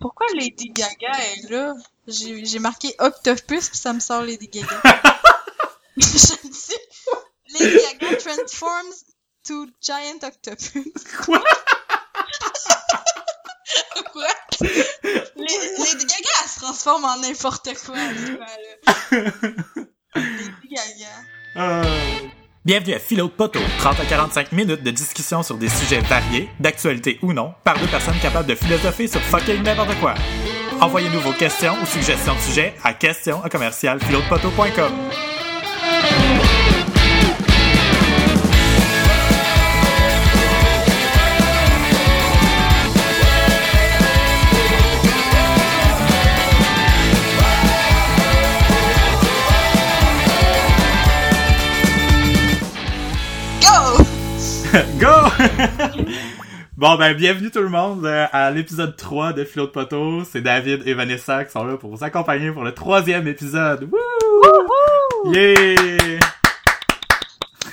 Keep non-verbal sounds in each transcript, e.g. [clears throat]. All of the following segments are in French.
Pourquoi Lady Gaga est là? J'ai marqué Octopus puis ça me sort Lady Gaga. [laughs] [laughs] Je me dis, Lady Gaga transforms to giant octopus. Quoi? [laughs] Quoi? Lady Gaga, elle se transforme en n'importe quoi. elle, quoi, là. Lady Gaga. Euh, Bienvenue à Philo de Poteau, 30 à 45 minutes de discussion sur des sujets variés, d'actualité ou non, par deux personnes capables de philosopher sur fucking n'importe quoi. Envoyez-nous vos questions ou suggestions de sujets à questions à commercial Go! [laughs] bon, ben, bienvenue tout le monde euh, à l'épisode 3 de Philo de Poteau. C'est David et Vanessa qui sont là pour vous accompagner pour le troisième épisode. Wouh! Yeah! [laughs]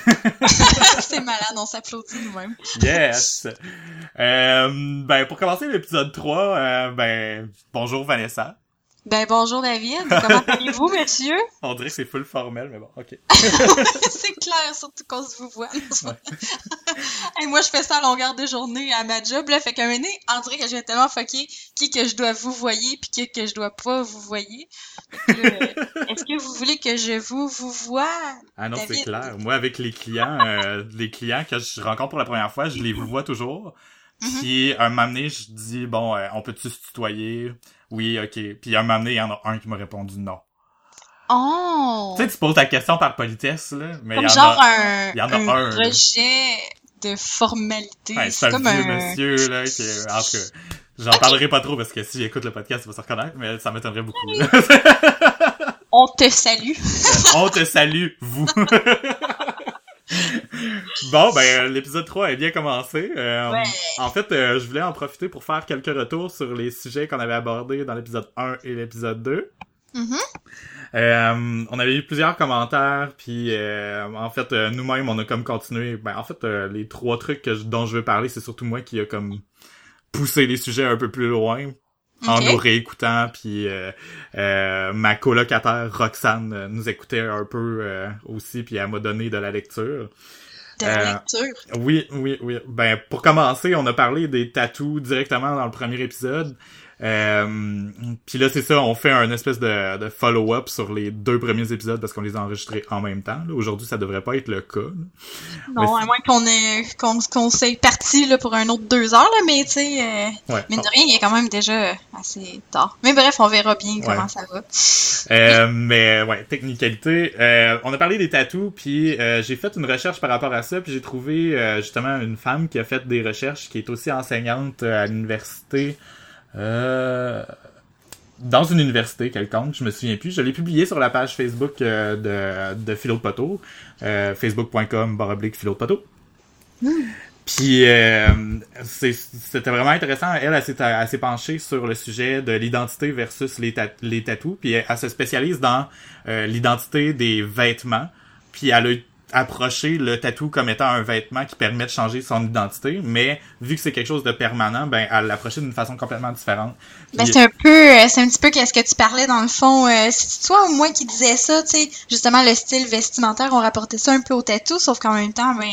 [laughs] C'est malade, on s'applaudit nous-mêmes. Yes! Euh, ben, pour commencer l'épisode 3, euh, ben, bonjour Vanessa. Ben bonjour David, comment [laughs] allez-vous monsieur? On dirait que c'est full formel, mais bon, ok. [laughs] C'est clair, surtout qu'on se vous voit. [laughs] Hey, moi je fais ça à longueur de journée à ma job, là, fait qu'à un moment donné, on dirait que je vais tellement fucker qui que je dois vous voyer puis qui que je dois pas vous voyer. Euh, Est-ce que vous voulez que je vous vous voie? Ah non, c'est clair. Moi, avec les clients, euh, les clients que je rencontre pour la première fois, je les vois toujours. Mhm. Puis, un moment donné, je dis, bon, euh, on peut-tu se tutoyer? Oui, ok. Puis, un moment donné, il y en a un qui m'a répondu non. Oh! Tu sais, tu poses la question par politesse, là, mais il y en genre a... un, il y en a un un, là. rejet de formalité. Ouais, c'est comme vieux un... monsieur, là, qui est... En tout cas, j'en parlerai pas trop parce que s'il écoute le podcast, il va se reconnaître, mais ça m'étonnerait beaucoup. [laughs] On te salue. On te salue, vous. [laughs] bon, ben, l'épisode 3 est bien commencé. Euh, Ouais. En fait, euh, je voulais en profiter pour faire quelques retours sur les sujets qu'on avait abordés dans l'épisode 1 et l'épisode 2. Mhm. Euh, on avait eu plusieurs commentaires, puis en fait, nous-mêmes, on a comme continué. Ben, en fait, les trois trucs que je- dont je veux parler, c'est surtout moi qui a comme poussé les sujets un peu plus loin en nous réécoutant, puis euh, euh, ma colocataire Roxane nous écoutait un peu euh, aussi, puis elle m'a donné de la lecture. De la Euh, lecture. Oui, oui, oui. Ben, pour commencer, on a parlé des tatous directement dans le premier épisode. Euh, puis là, c'est ça, on fait un espèce de, de follow-up sur les deux premiers épisodes parce qu'on les a enregistrés en même temps. Aujourd'hui, ça devrait pas être le cas. là. Non, à moins qu'on ait qu'on qu'on s'est parti là, pour un autre deux heures, là, mais tu sais, euh, Ouais. mine de rien, il est quand même déjà assez tard. Mais bref, on verra bien comment ça va. Euh, mais ouais, technicalité. Euh, on a parlé des tatous, puis euh, j'ai fait une recherche par rapport à ça, puis j'ai trouvé euh, justement une femme qui a fait des recherches, qui est aussi enseignante à l'université. Euh, dans une université quelconque, je me souviens plus. Je l'ai publié sur la page Facebook euh, de, de Philo de Poteau, euh, facebook.com baroblique Philo de Poteau. Puis euh, c'était vraiment intéressant. Elle, elle elle s'est penchée sur le sujet de l'identité versus les, ta- tatous. Puis elle, se spécialise dans l'identité des vêtements. Puis elle a approché le tatou comme étant un vêtement qui permet de changer son identité. Mais vu que c'est quelque chose de permanent, ben elle l'approchait d'une façon complètement différente. Ben, c'est un peu, euh, c'est un petit peu qu'est-ce que tu parlais dans le fond. Euh, c'est toi ou moi qui disais ça, tu sais, justement le style vestimentaire, on rapportait ça un peu au tatou, sauf qu'en même temps, ben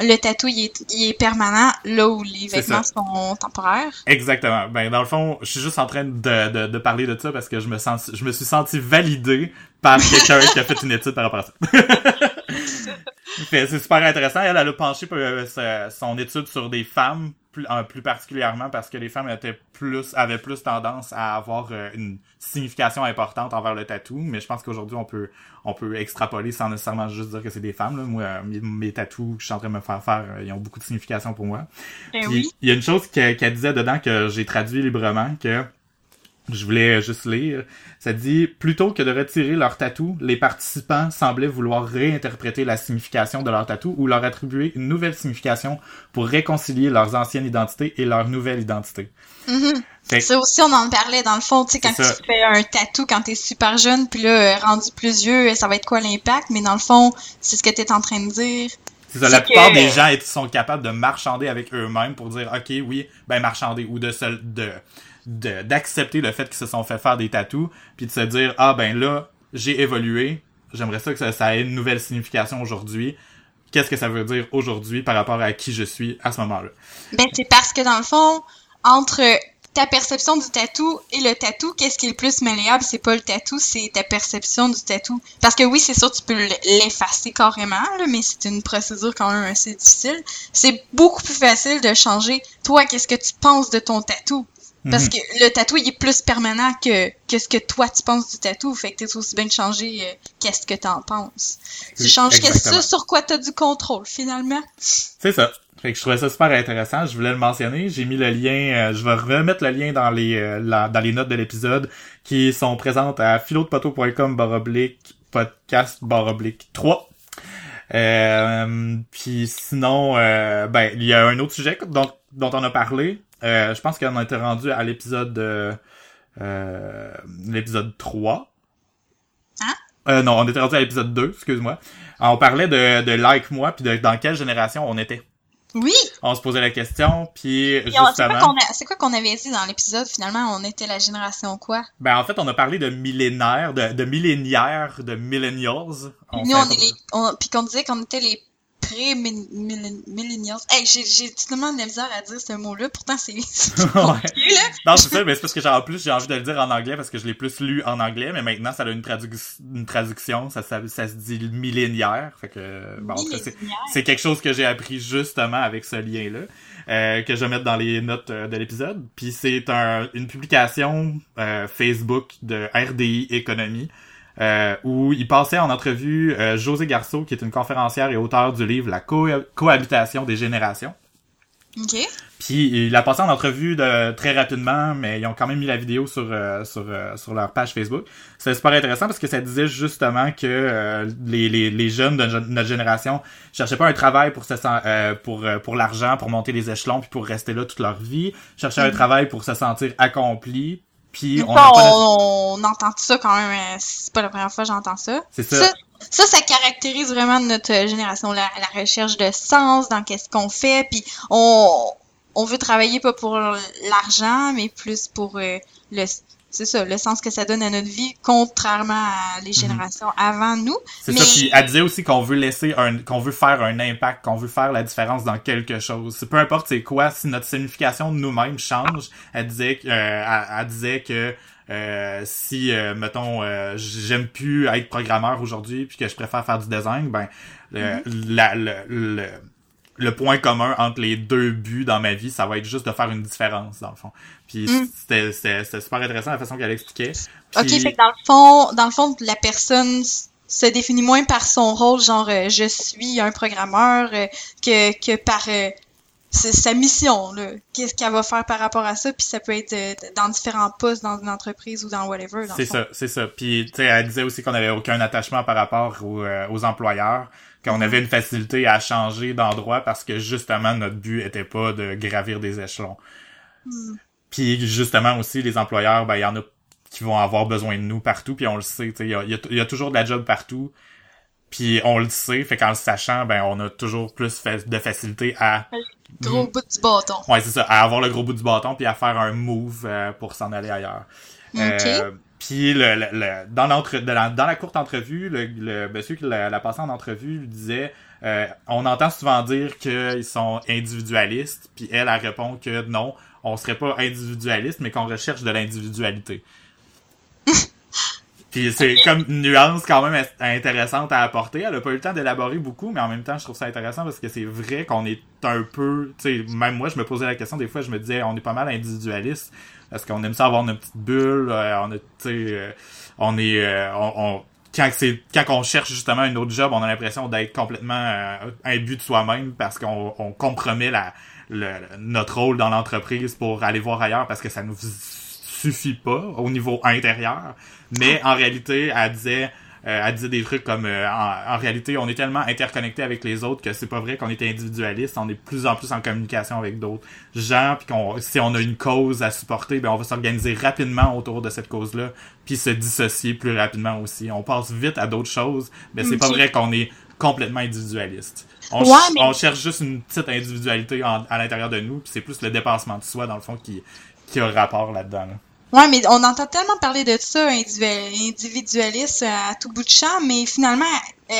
le tatou il est, il est permanent là où les vêtements sont temporaires. Exactement. Ben dans le fond, je suis juste en train de, de, de parler de ça parce que je me sens je me suis senti validé par quelqu'un qui a fait une étude par rapport à ça. [laughs] [laughs] C'est super intéressant. Elle, elle a penché pour, euh, son étude sur des femmes plus, en- plus particulièrement parce que les femmes étaient plus avaient plus tendance à avoir euh, une signification importante envers le tatou. Mais je pense qu'aujourd'hui on peut on peut extrapoler sans nécessairement juste dire que c'est des femmes. Là. Moi, euh, mes, mes tatous que je suis en train de me faire faire, ils ont beaucoup de signification pour moi. Ben Puis, oui. il y a une chose que- qu'elle disait dedans que j'ai traduit librement, que je voulais juste lire. Ça dit, plutôt que de retirer leur tatou, les participants semblaient vouloir réinterpréter la signification de leur tatou ou leur attribuer une nouvelle signification pour réconcilier leurs anciennes identités et leur nouvelle identité. Que- Ça aussi, on en parlait dans le fond, tu sais, quand tu fais un tatou quand t'es super jeune, puis là, euh, rendu plus vieux, ça va être quoi l'impact? Mais dans le fond, c'est ce que t'es en train de dire. C'est ça, la plupart que- des gens sont capables de marchander avec eux-mêmes pour dire, OK, oui, ben marchander, ou de se, de, d'accepter le fait qu'ils se sont fait faire des tatous, puis de se dire ah ben là j'ai évolué, j'aimerais ça que ça, ça ait une nouvelle signification aujourd'hui. Qu'est-ce que ça veut dire aujourd'hui par rapport à qui je suis à ce moment-là? Ben, c'est parce que dans le fond, entre ta perception du tatou et le tatou, qu'est-ce qui est le plus malléable? C'est pas le tatou, c'est ta perception du tatou. Parce que oui, c'est sûr, tu peux l'effacer carrément, mais c'est une procédure quand même assez difficile. C'est beaucoup plus facile de changer, toi, qu'est-ce que tu penses de ton tatou. Parce Mhm. que le tatou, il est plus permanent que, que ce que toi, tu penses du tatou. Fait que t'es aussi bien de changer euh, qu'est-ce que t'en penses. Tu Oui, changes qu'est-ce que sur quoi t'as du contrôle, finalement. C'est ça. Fait que je trouvais ça super intéressant. Je voulais le mentionner. J'ai mis le lien. euh, je vais remettre le lien dans les euh, la- dans les notes de l'épisode qui sont présentes à philodepoteau.com baroblique podcast baroblique 3. Euh, puis sinon, ben il y a un autre sujet dont, dont on a parlé. Euh, je pense qu'on a été rendu à l'épisode euh, euh, l'épisode 3. Hein? Euh, non, on était rendu à l'épisode 2, excuse-moi. On parlait de, de like moi puis de dans quelle génération on était. Oui! On se posait la question, puis C'est quoi justement, qu'on c'est quoi qu'on avait dit dans l'épisode, finalement? On était la génération quoi? ben en fait, on a parlé de millénaires, de, de milléniaires, de millennials. On Nous, on est les... on- Puis qu'on disait qu'on était les pré-millennials. Hey, j'ai tellement de la misère à dire ce mot-là, pourtant c'est [laughs] [laughs] compliqué, là. Non, c'est ça, mais c'est parce que j'ai en plus j'ai envie de le dire en anglais parce que je l'ai plus lu en anglais, mais maintenant ça a une, tradu- une traduction, ça, ça, ça se dit millénaire, fait que bon, c'est quelque chose que j'ai appris justement avec ce lien-là, euh, que je vais mettre dans les notes euh, de l'épisode. Puis c'est un, une publication euh, Facebook de RDI Économie. Euh, où il passait en entrevue euh, José Garceau, qui est une conférencière et auteur du livre La co- cohabitation des générations. OK. Puis il a passé en entrevue de, très rapidement, mais ils ont quand même mis la vidéo sur euh, sur euh, sur leur page Facebook. C'est super intéressant parce que ça disait justement que euh, les, les les jeunes de no- notre génération cherchaient pas un travail pour se euh, pour euh, pour l'argent, pour monter les échelons puis pour rester là toute leur vie, cherchaient un travail pour se sentir accompli. Puis on pas on, on entend ça quand même. euh, C'est pas la première fois que j'entends ça. c'est ça. Ça, ça, ça caractérise vraiment notre génération, la, la recherche de sens dans qu'est-ce qu'on fait, puis on, on veut travailler pas pour l'argent, mais plus pour euh, le, c'est ça, le sens que ça donne à notre vie, contrairement à les générations avant nous. Mhm. C'est mais- ça. Puis elle disait aussi qu'on veut laisser un, qu'on veut faire un impact, qu'on veut faire la différence dans quelque chose. Peu importe c'est quoi, si notre signification de nous-mêmes change. Elle disait que, euh, elle, elle disait que euh, si euh, mettons euh, j'aime plus être programmeur aujourd'hui puis que je préfère faire du design, ben le, la- le, le, le point commun entre les deux buts dans ma vie, ça va être juste de faire une différence dans le fond. Puis Mm. c'était, c'était, c'était super intéressant la façon qu'elle expliquait. Ok, Puis- fait que dans le fond, dans le fond, la personne se définit moins par son rôle, genre euh, je suis un programmeur, euh, que, que par euh, sa mission, là. Qu'est-ce qu'elle va faire par rapport à ça, puis ça peut être euh, dans différents postes dans une entreprise ou dans whatever. C'est ça, c'est ça. Puis, tu sais, elle disait aussi qu'on avait aucun attachement par rapport aux, euh, aux employeurs, qu'on avait une facilité à changer d'endroit parce que justement notre but était pas de gravir des échelons. Hmm. Puis justement aussi les employeurs, ben il y en a qui vont avoir besoin de nous partout, puis on le sait, tu sais, il y a, y a- il y a toujours de la job partout. Puis on le sait, fait qu'en le sachant, ben on a toujours plus de facilité à Gros bout du bâton. Ouais, c'est ça, à avoir le gros bout du bâton puis à faire un move euh, pour s'en aller ailleurs. Ok. Euh, puis le, le, le- dans, l'entre, dans la courte entrevue, le, le monsieur qui l'a, l'a passé en entrevue lui disait euh, on entend souvent dire qu'ils sont individualistes, puis elle, elle répond que non, on serait pas individualiste, mais qu'on recherche de l'individualité. [laughs] Puis c'est comme une nuance quand même intéressante à apporter. Elle a pas eu le temps d'élaborer beaucoup, mais en même temps, je trouve ça intéressant parce que c'est vrai qu'on est un peu, tu sais, même moi, je me posais la question des fois, je me disais, on est pas mal individualiste. Parce qu'on aime ça avoir notre petite bulle, euh, on a, tu sais, euh, on est, euh, on, on- quand c'est, quand on cherche justement un autre job, on a l'impression d'être complètement but de soi-même parce qu'on on compromet la, le, notre rôle dans l'entreprise pour aller voir ailleurs parce que ça nous suffit pas au niveau intérieur. Mais en réalité, elle disait, euh, elle disait des trucs comme euh, en, en réalité, on est tellement interconnecté avec les autres que c'est pas vrai qu'on est individualiste. On est de plus en plus en communication avec d'autres gens. Puis qu'on, si on a une cause à supporter, ben on va s'organiser rapidement autour de cette cause-là, puis se dissocier plus rapidement aussi. On passe vite à d'autres choses, mais c'est pas Ok. vrai qu'on est complètement individualiste. On, Ouais, ch- mais- on cherche juste une petite individualité en- à l'intérieur de nous, puis c'est plus le dépassement de soi dans le fond qui qui a rapport là-dedans. Là. Ouais, mais on entend tellement parler de ça, individualiste à tout bout de champ, mais finalement, euh,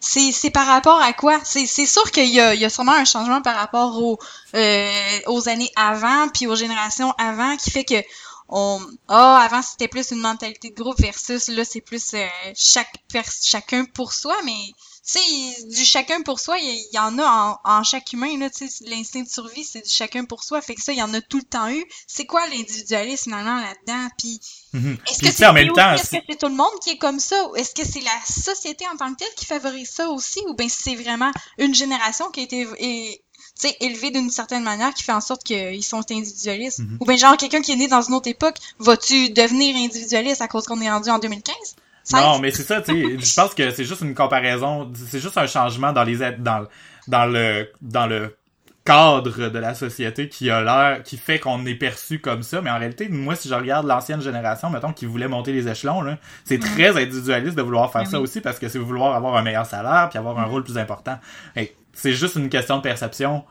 c'est par rapport à quoi? C'est sûr qu'il y a, sûrement un changement par rapport aux, euh, aux années avant, puis aux générations avant, qui fait que ah avant c'était plus une mentalité de groupe versus là c'est plus euh, chaque chacun pour soi mais sais du chacun pour soi il y, en a en, chaque humain là tu sais l'instinct de survie c'est du chacun pour soi fait que ça il y en a tout le temps eu c'est quoi l'individualisme finalement là-dedans? Puis mhm. est-ce que c'est tout le monde qui est comme ça? Ou est-ce que c'est la société en tant que telle qui favorise ça aussi? Ou bien c'est vraiment une génération qui a été tu sais, élevé d'une certaine manière qui fait en sorte qu'ils sont individualistes? Mhm. Ou bien genre quelqu'un qui est né dans une autre époque, vas-tu devenir individualiste à cause qu'on est rendu en 2015? Non, mais c'est ça, tu sais, je pense que c'est juste une comparaison, c'est juste un changement dans les dans dans le dans le cadre de la société qui a l'air qui fait qu'on est perçu comme ça mais en réalité moi si je regarde l'ancienne génération mettons qui voulait monter les échelons là c'est très individualiste de vouloir faire ben ça aussi parce que c'est vouloir avoir un meilleur salaire puis avoir un rôle plus important. C'est juste une question de perception.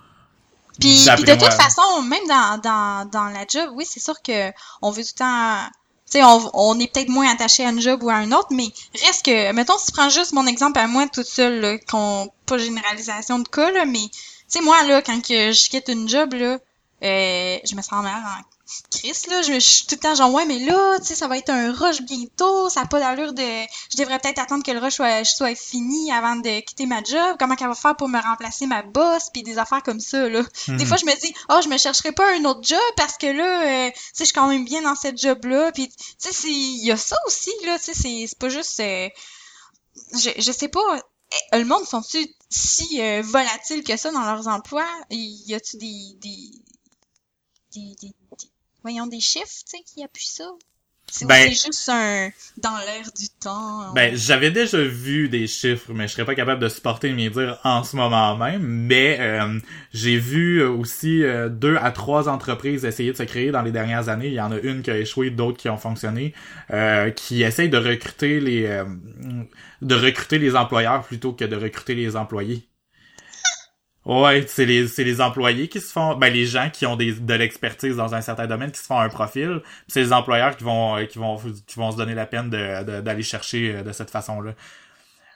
Puis, de toute façon, même dans, dans, dans la job, oui, c'est sûr que on veut tout le temps. Sais, on, on, est peut-être moins attaché à un job ou à un autre, mais reste que, mettons, si tu prends juste mon exemple à moi toute seule, qu'on, pas généralisation de cas, là, mais, tu sais, moi, là, quand que je quitte une job, là, euh, je me sens mal Chris, là, je, suis tout le temps genre, ouais, mais là, tu sais, ça va être un rush bientôt, ça n'a pas d'allure de. Je devrais peut-être attendre que le rush soit, soit fini avant de quitter ma job. Comment qu'elle va faire pour me remplacer ma boss, puis des affaires comme ça, là. Des mhm. fois, je me dis, oh, je me chercherai pas un autre job parce que là, euh, tu sais, je suis quand même bien dans cette job-là. Puis, tu sais, il y a ça aussi, là, tu sais, c'est pas juste. Euh, je, je sais pas. Eh, le monde sont-ils si euh, volatiles que ça dans leurs emplois? Y a-tu des, des, des, des voyons des chiffres, tu sais, qui appuient ça. C'est ben, juste un dans l'air du temps. Ben, j'avais déjà vu des chiffres, mais je serais pas capable de supporter mes dire en ce moment même. Mais euh, j'ai vu aussi euh, deux à trois entreprises essayer de se créer dans les dernières années. Il y en a une qui a échoué, d'autres qui ont fonctionné, euh, qui essayent de recruter les de recruter les employeurs plutôt que de recruter les employés. Ouais, c'est les c'est les employés qui se font ben les gens qui ont des de l'expertise dans un certain domaine qui se font un profil, c'est les employeurs qui vont qui vont qui vont se donner la peine de d'aller chercher euh, de cette façon-là.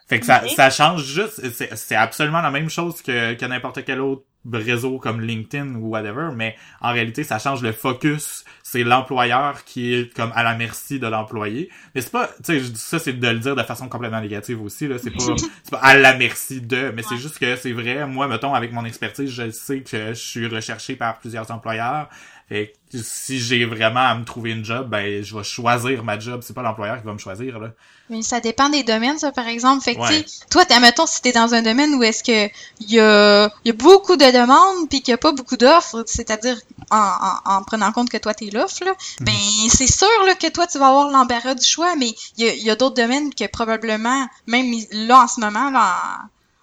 Fait que ça ça change juste c'est c'est absolument la même chose que que n'importe quel autre réseau comme LinkedIn ou whatever, mais en réalité, ça change le focus. C'est l'employeur qui est comme à la merci de l'employé. Mais c'est pas, tu sais, ça c'est de le dire de façon complètement négative aussi, là. C'est pas, [laughs] c'est pas à la merci de, mais c'est juste que c'est vrai. Moi, mettons, avec mon expertise, je sais que je suis recherché par plusieurs employeurs. Fait que si j'ai vraiment à me trouver une job, ben je vais choisir ma job. C'est pas l'employeur qui va me choisir là. Mais ça dépend des domaines, ça, par exemple. Fait que, toi, admettons, si t'es dans un domaine où est-ce que il y a, y a beaucoup de demandes puis qu'il y a pas beaucoup d'offres, c'est-à-dire en, en, prenant en compte que toi, t'es l'offre, là, mhm. ben c'est sûr là, que toi, tu vas avoir l'embarras du choix, mais il y a, y a d'autres domaines que probablement, même là, en ce moment, là,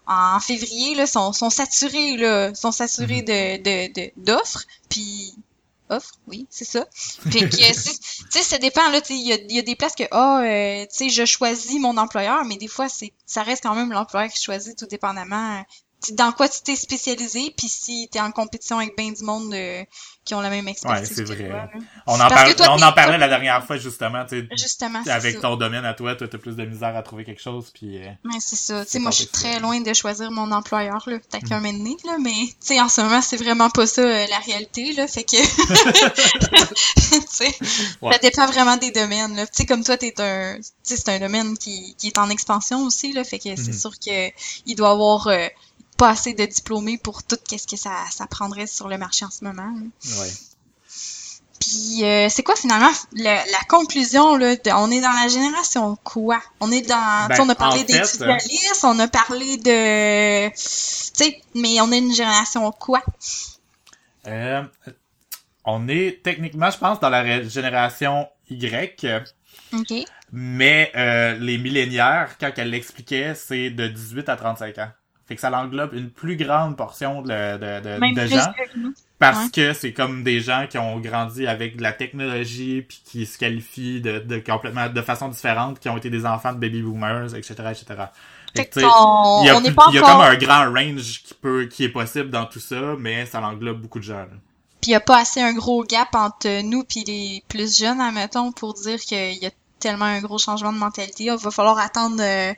en, février, là, sont, sont saturés, là, sont saturés mhm. de, de, d'offres, puis offre, oui, c'est ça. Fait que, tu sais, ça dépend, là, il y y a, des places que, ah, oh, tu sais, je choisis mon employeur, mais des fois, c'est ça reste quand même l'employeur qui choisit, tout dépendamment dans quoi tu t'es spécialisé, puis si t'es en compétition avec bien du monde euh, qui ont la même expertise. Ouais, c'est vrai. on en, parle, on en parlait la dernière fois, justement. Justement. Avec ton domaine à toi, toi, t'as plus de misère à trouver quelque chose, puis. Euh, ouais, c'est ça. Tu sais, moi, je suis très loin de choisir mon employeur, là. T'as qu'un mm. nez, là, mais, tu sais, en ce moment, c'est vraiment pas ça, euh, la réalité, là. Fait que. [laughs] tu sais, ça dépend vraiment des domaines, là. Tu sais, comme toi, t'es un. Tu sais, c'est un domaine qui, qui est en expansion aussi, là. Fait que c'est mm-hmm. sûr que il doit avoir pas assez de diplômés pour tout qu'est-ce que ça, ça prendrait sur le marché en ce moment. Ouais. Puis euh, c'est quoi finalement la, conclusion là on est dans la génération quoi? On est dans ben, on a parlé d'individualisme, on a parlé de tu sais mais on est une génération quoi? Euh, on est techniquement je pense dans la génération Y. OK. Mais euh, les millénaires quand elle l'expliquait, c'est de 18 à 35 ans. Fait que ça l'englobe une plus grande portion de, de, de, gens. Parce que c'est comme des gens qui ont grandi avec de la technologie puis qui se qualifient de, de complètement de façon différente, qui ont été des enfants de baby boomers, etc. etc. Fait que, il y a, il y a comme un grand range qui peut qui est possible dans tout ça, mais ça l'englobe beaucoup de gens. Puis il n'y a pas assez un gros gap entre nous puis les plus jeunes, admettons, pour dire qu'il y a tellement un gros changement de mentalité. Il va falloir attendre, euh,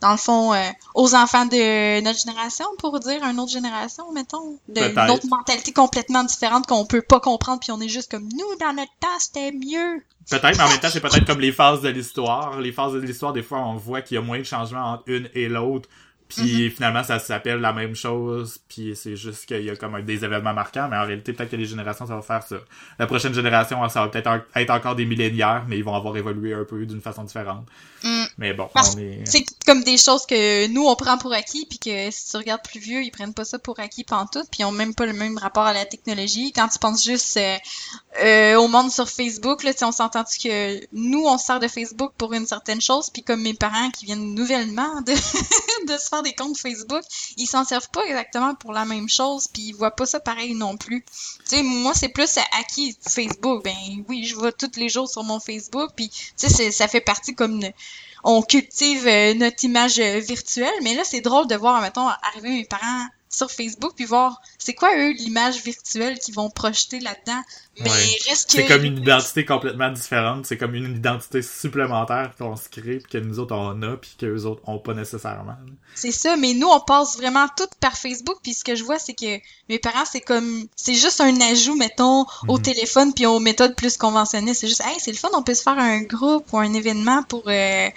dans le fond, euh, aux enfants de notre génération, pour dire une autre génération, mettons. De, une Peut-être. autre mentalité complètement différente qu'on peut pas comprendre, puis on est juste comme nous, dans notre temps, c'était mieux. Peut-être, mais en même temps, c'est peut-être comme les phases de l'histoire. Les phases de l'histoire, des fois, on voit qu'il y a moins de changements entre une et l'autre. Puis finalement, ça s'appelle la même chose. Puis c'est juste qu'il y a comme un- des événements marquants. Mais en réalité, peut-être que les générations, ça va faire ça. La prochaine génération, ça va peut-être en- être encore des millénaires, mais ils vont avoir évolué un peu d'une façon différente. Mm. Mais bon, Parce on est... C'est comme des choses que nous, on prend pour acquis, puis que si tu regardes plus vieux, ils prennent pas ça pour acquis pantoute, puis ils ont même pas le même rapport à la technologie. Quand tu penses juste euh, euh, au monde sur Facebook, là, on s'entend que nous, on se sert de Facebook pour une certaine chose, puis comme mes parents qui viennent nouvellement de, [laughs] de se faire des comptes Facebook, ils s'en servent pas exactement pour la même chose, puis ils voient pas ça pareil non plus. Tu sais, moi, c'est plus acquis Facebook. Ben oui, je vois tous les jours sur mon Facebook, puis tu sais, ça fait partie comme on cultive euh, notre image euh, virtuelle, mais là, c'est drôle de voir, mettons, arriver mes parents sur Facebook, puis voir c'est quoi, eux, l'image virtuelle qu'ils vont projeter là-dedans. Mais Ouais. reste que... C'est comme une identité complètement différente. C'est comme une identité supplémentaire qu'on se crée, puis que nous autres, on a, puis qu'eux autres ont pas nécessairement. C'est ça, mais nous, on passe vraiment tout par Facebook, puis ce que je vois, c'est que mes parents, c'est comme... C'est juste un ajout, mettons, au Mhm. téléphone, puis aux méthodes plus conventionnelles. C'est juste, hey, c'est le fun, on peut se faire un groupe ou un événement pour... euh,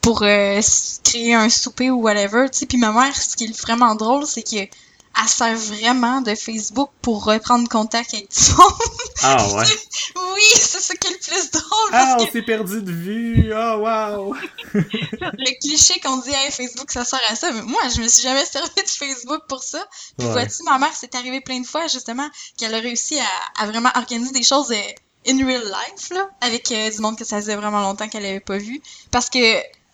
pour euh, créer un souper ou whatever, tu sais. Puis ma mère, ce qui est vraiment drôle, c'est que elle sert vraiment de Facebook pour reprendre contact avec du monde. [laughs] Ah ouais. [laughs] oui, c'est ça qui est le plus drôle, Ah, parce on s'est perdu de vue. Ah, wow. [laughs] le cliché qu'on dit, hey, Facebook, ça sert à ça, mais moi, je me suis jamais servi de Facebook pour ça. Puis Ouais. vois-tu, ma mère, c'est arrivé plein de fois, justement, qu'elle a réussi à, à vraiment organiser des choses euh, in real life, là, avec euh, du monde que ça faisait vraiment longtemps qu'elle avait pas vu. Parce que,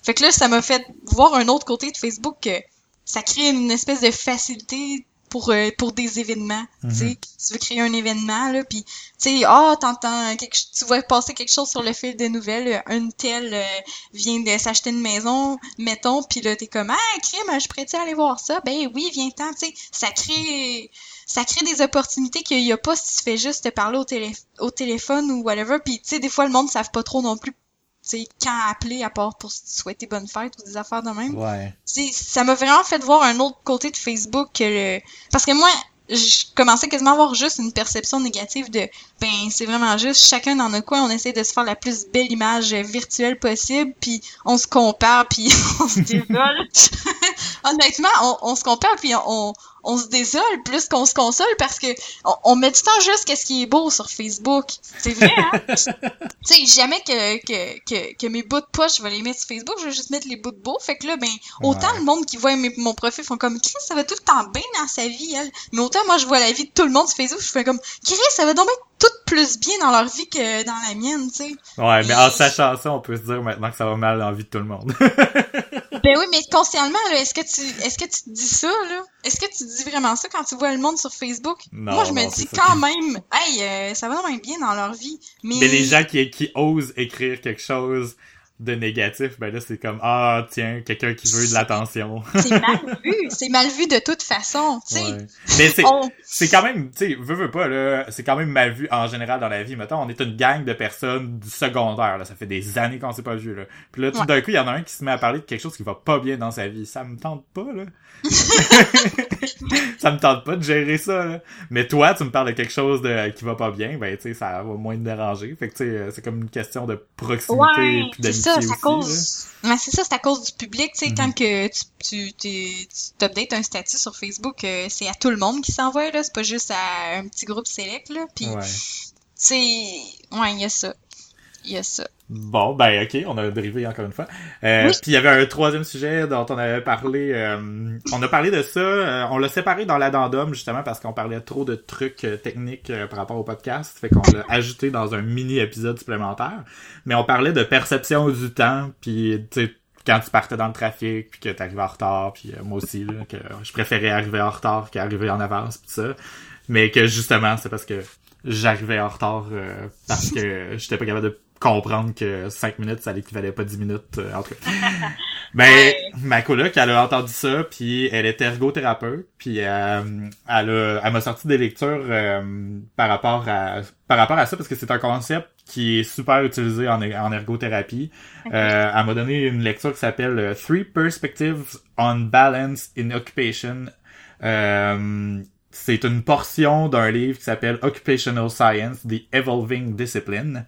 fait que là, ça m'a fait voir un autre côté de Facebook que ça crée une espèce de facilité pour, euh, pour des événements. Tu sais, tu veux créer un événement, là, puis, tu sais, ah, t'entends tu vois passer quelque chose sur le fil de nouvelles, euh, un tel euh, vient de s'acheter une maison, mettons, puis là, t'es comme, ah, crime, je pourrais-tu aller voir ça? Ben oui, viens-t'en, tu sais, ça crée, ça crée des opportunités qu'il y a pas si tu fais juste te parler au, télé au téléphone ou whatever, puis, tu sais, des fois, le monde ne savent pas trop non plus, sais, quand appeler, à part pour souhaiter bonne fête ou des affaires de même Ouais. c'est- ça m'a vraiment fait voir un autre côté de Facebook que le... Parce que moi, je commençais quasiment à avoir juste une perception négative de ben c'est vraiment juste chacun dans notre coin on essaie de se faire la plus belle image virtuelle possible puis on se compare puis [laughs] on se désole [laughs] honnêtement on, on se compare puis on, on se désole plus qu'on se console parce que on, on met du temps juste qu'est-ce qui est beau sur Facebook. C'est vrai hein? [laughs] Tu sais jamais que, que, que, que mes bouts de poche je vais les mettre sur Facebook je vais juste mettre les bouts de beau. Fait que là ben autant Ouais. le monde qui voit mes- mon profil font comme Chris ça va tout le temps bien dans sa vie elle. Mais autant moi je vois la vie de tout le monde sur Facebook je fais comme Chris ça va donc bien tout plus bien dans leur vie que dans la mienne tu sais. Ouais, mais en sachant ça, on peut se dire maintenant que ça va mal dans la vie de tout le monde. [laughs] Ben oui, mais consciemment, là, est-ce que tu est-ce que tu dis ça, là? Est-ce que tu dis vraiment ça quand tu vois le monde sur Facebook? Non, Moi, je me non, dis quand même, hey, euh, ça va vraiment bien dans leur vie. Mais, Mais les gens qui, qui osent écrire quelque chose de négatif, ben là, c'est comme, ah, tiens, quelqu'un qui veut de l'attention. [laughs] c'est mal vu. C'est mal vu de toute façon, tu sais. Ouais. Mais c'est, On- c'est quand même, tu sais, veux, veux pas, là, c'est quand même mal vu en général dans la vie. Mettons, on est une gang de personnes du secondaire, là. Ça fait des années qu'on s'est pas vu, là. Puis là, tout Ouais. d'un coup, il y en a un qui se met à parler de quelque chose qui va pas bien dans sa vie. Ça me tente pas, là. [laughs] ça me tente pas de gérer ça, là. Mais toi, tu me parles de quelque chose de, qui va pas bien, ben, tu sais, ça va moins te déranger. Fait que, tu sais, euh, c'est comme une question de proximité Ouais, puis d'amitié ça, c'est à cause. Mais c'est ça, c'est à cause du public, tu sais, Mhm. quand que tu tu t'es- tu t'updates un statut sur Facebook, euh, c'est à tout le monde qui s'envoie là, c'est pas juste à un petit groupe select là, puis. Ouais. c'est ouais, il y a ça. Il y a ça. Bon, ben ok, on a dérivé encore une fois. Euh, Oui. Puis il y avait un troisième sujet dont on avait parlé. euh, on a parlé de ça. euh, on l'a séparé dans l'addendum justement parce qu'on parlait trop de trucs euh, techniques euh, par rapport au podcast. Fait qu'on l'a ajouté dans un mini épisode supplémentaire. Mais on parlait de perception du temps. Puis tu sais quand tu partais dans le trafic puis que t'arrivais en retard puis euh, moi aussi là, que je préférais arriver en retard qu'arriver en avance pis ça mais que justement c'est parce que j'arrivais en retard euh, parce que [laughs] j'étais pas capable de comprendre que 5 minutes, ça n'équivalait pas 10 minutes. Euh, en tout cas. [laughs] Ben, ma coloc, elle a entendu ça, puis elle était ergothérapeute, puis euh, elle a, elle m'a sorti des lectures euh, par rapport à par rapport à ça, parce que c'est un concept qui est super utilisé en, en ergothérapie. Euh, elle m'a donné une lecture qui s'appelle euh, Three Perspectives on Balance in Occupation. C'est une portion d'un livre qui s'appelle Occupational Science, The Evolving Discipline.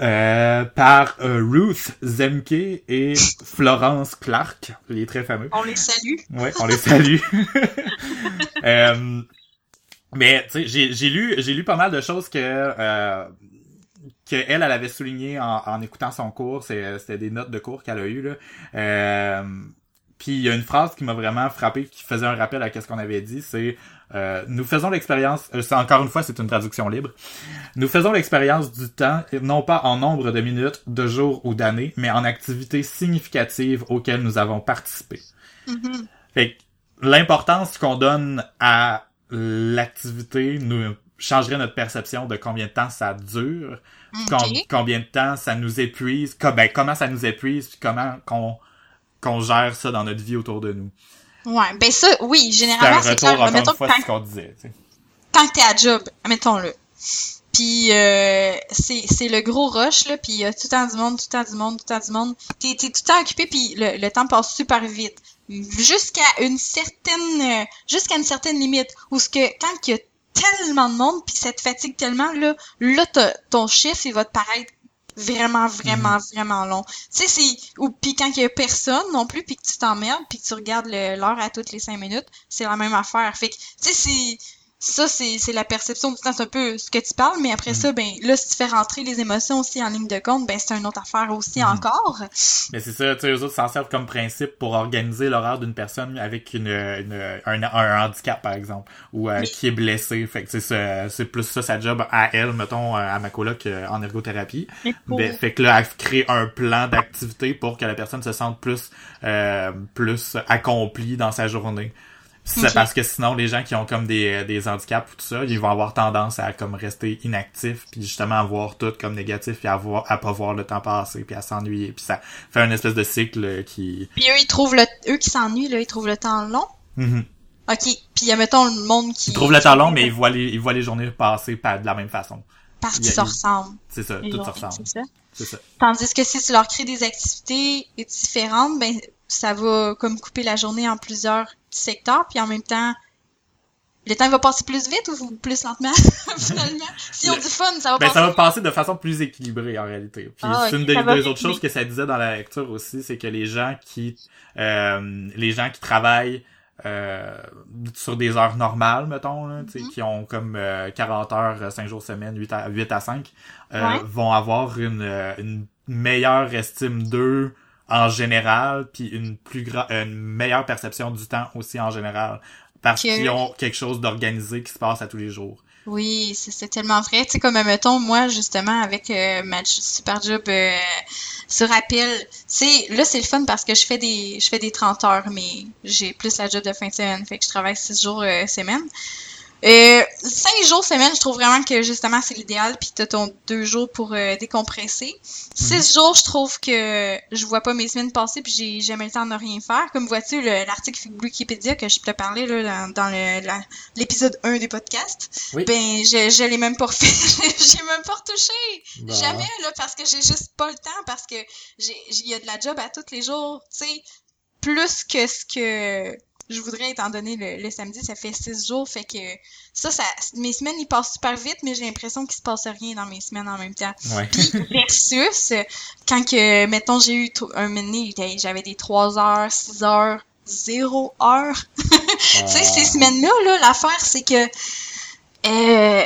Euh, par euh, Ruth Zemke et Florence Clark, les très fameux. On les salue. Ouais, on les salue. [laughs] [laughs] euh, mais tu sais, j'ai, j'ai lu j'ai lu pas mal de choses que euh, que elle, elle avait souligné en, en écoutant son cours. C'est, c'était des notes de cours qu'elle a eues là. Euh, puis il y a une phrase qui m'a vraiment frappé, qui faisait un rappel à ce qu'on avait dit, c'est euh, nous faisons l'expérience, euh, c'est encore une fois c'est une traduction libre. Nous faisons l'expérience du temps, non pas en nombre de minutes, de jours ou d'années, mais en activités significatives auxquelles nous avons participé. Fait que l'importance qu'on donne à l'activité nous changerait notre perception de combien de temps ça dure, combien de temps ça nous épuise, ben, comment ça nous épuise, puis comment qu'on qu'on gère ça dans notre vie autour de nous. Ouais, ben ça, oui, généralement, c'est clair. encore Mettons fois, quand, ce qu'on disait. tu sais. quand t'es à job, mettons-le. Puis euh, c'est c'est le gros rush, là, puis il y a tout le temps du monde, tout le temps du monde, tout le temps du monde. T'es t'es tout le temps occupé, puis le, le temps passe super vite. Jusqu'à une certaine euh, jusqu'à une certaine limite. Où ce que quand il y a tellement de monde, puis ça te fatigue tellement, là, là t'as- ton chiffre, il va te paraître vraiment, vraiment, vraiment long. Tu sais, c'est... Ou puis quand il y a personne non plus, puis que tu t'emmerdes, puis que tu regardes l'heure à toutes les cinq minutes, c'est la même affaire. Fait que, tu sais, c'est... Ça, c'est c'est la perception c'est un peu ce que tu parles, mais après ça, ben là, si tu fais rentrer les émotions aussi en ligne de compte, ben c'est une autre affaire aussi Mhm. encore. Mais c'est ça, tu sais, eux autres s'en servent comme principe pour organiser l'horaire d'une personne avec une, une- un, un handicap, par exemple, ou euh, qui est blessé. Fait que c'est plus ça sa job à elle, mettons, euh, à ma coloc euh, en ergothérapie. Ben, fait que là, elle crée un plan d'activité pour que la personne se sente plus, euh, plus accomplie dans sa journée. C'est parce que sinon, les gens qui ont comme des, des handicaps ou tout ça, ils vont avoir tendance à comme rester inactifs, puis justement à voir tout comme négatif, puis à voir, à pas voir le temps passer, puis à s'ennuyer, puis ça fait un espèce de cycle euh, qui. Puis eux, ils trouvent le... Eux qui s'ennuient, là, ils trouvent le temps long. Mhm. OK. Puis, euh, mettons, le monde qui... Ils trouvent le temps long, mais ils voient les, ils voient les journées passer pas de la même façon. Parce il qu'ils se ressemblent. C'est ça, tout se ressemble. Ça. Tandis que si tu leur crées des activités différentes, ben ça va comme couper la journée en plusieurs secteurs, puis en même temps, le temps va passer plus vite ou plus lentement, [laughs] finalement? Si on dit fun, ça va Ben, passer. ça va passer de façon plus équilibrée en réalité. Puis Ah, c'est une des, autres choses que ça disait dans la lecture aussi, c'est que les gens qui euh, les gens qui travaillent euh, sur des heures normales, mettons, là, tu sais, Mhm. qui ont comme euh, 40 heures, 5 jours semaine, 8 à, 8 à 5, euh, Ouais. vont avoir une, euh, une meilleure estime d'eux en général, puis une plus gra- une meilleure perception du temps aussi en général. Parce qu'ils ont quelque chose d'organisé qui se passe à tous les jours. Oui, c'est c'est tellement vrai. Tu sais, comme, mettons, moi, justement, avec euh, ma super job euh, sur appel, sais, là, c'est le fun parce que je fais des je fais des 30 heures, mais j'ai plus la job de fin de semaine, fait que je travaille 6 jours euh, semaine. Euh, 5 jours semaine, je trouve vraiment que, justement, c'est l'idéal, puis t'as ton 2 jours pour euh, décompresser. 6 jours, je trouve que je vois pas mes semaines passer, puis j'ai jamais le temps de rien faire. Comme vois-tu, le- l'article Wikipédia que je te parlais là, dans, l'épisode 1 des podcasts, Oui. ben, je, je l'ai même pas refait. [laughs] j'ai même pas retouché. Bon. Jamais, là, parce que j'ai juste pas le temps, parce que j'ai, il y a de la job à tous les jours, tu sais, plus que ce que je voudrais, étant donné le, le samedi, ça fait six jours, fait que ça, ça, mes semaines, ils passent super vite, mais j'ai l'impression qu'il se passe rien dans mes semaines en même temps. Ouais. Puis [laughs] versus, quand que, mettons, j'ai eu un moment, j'avais des 3 heures, 6 heures, 0 heure. [laughs] Tu sais, ces semaines-là, là, l'affaire, c'est que euh,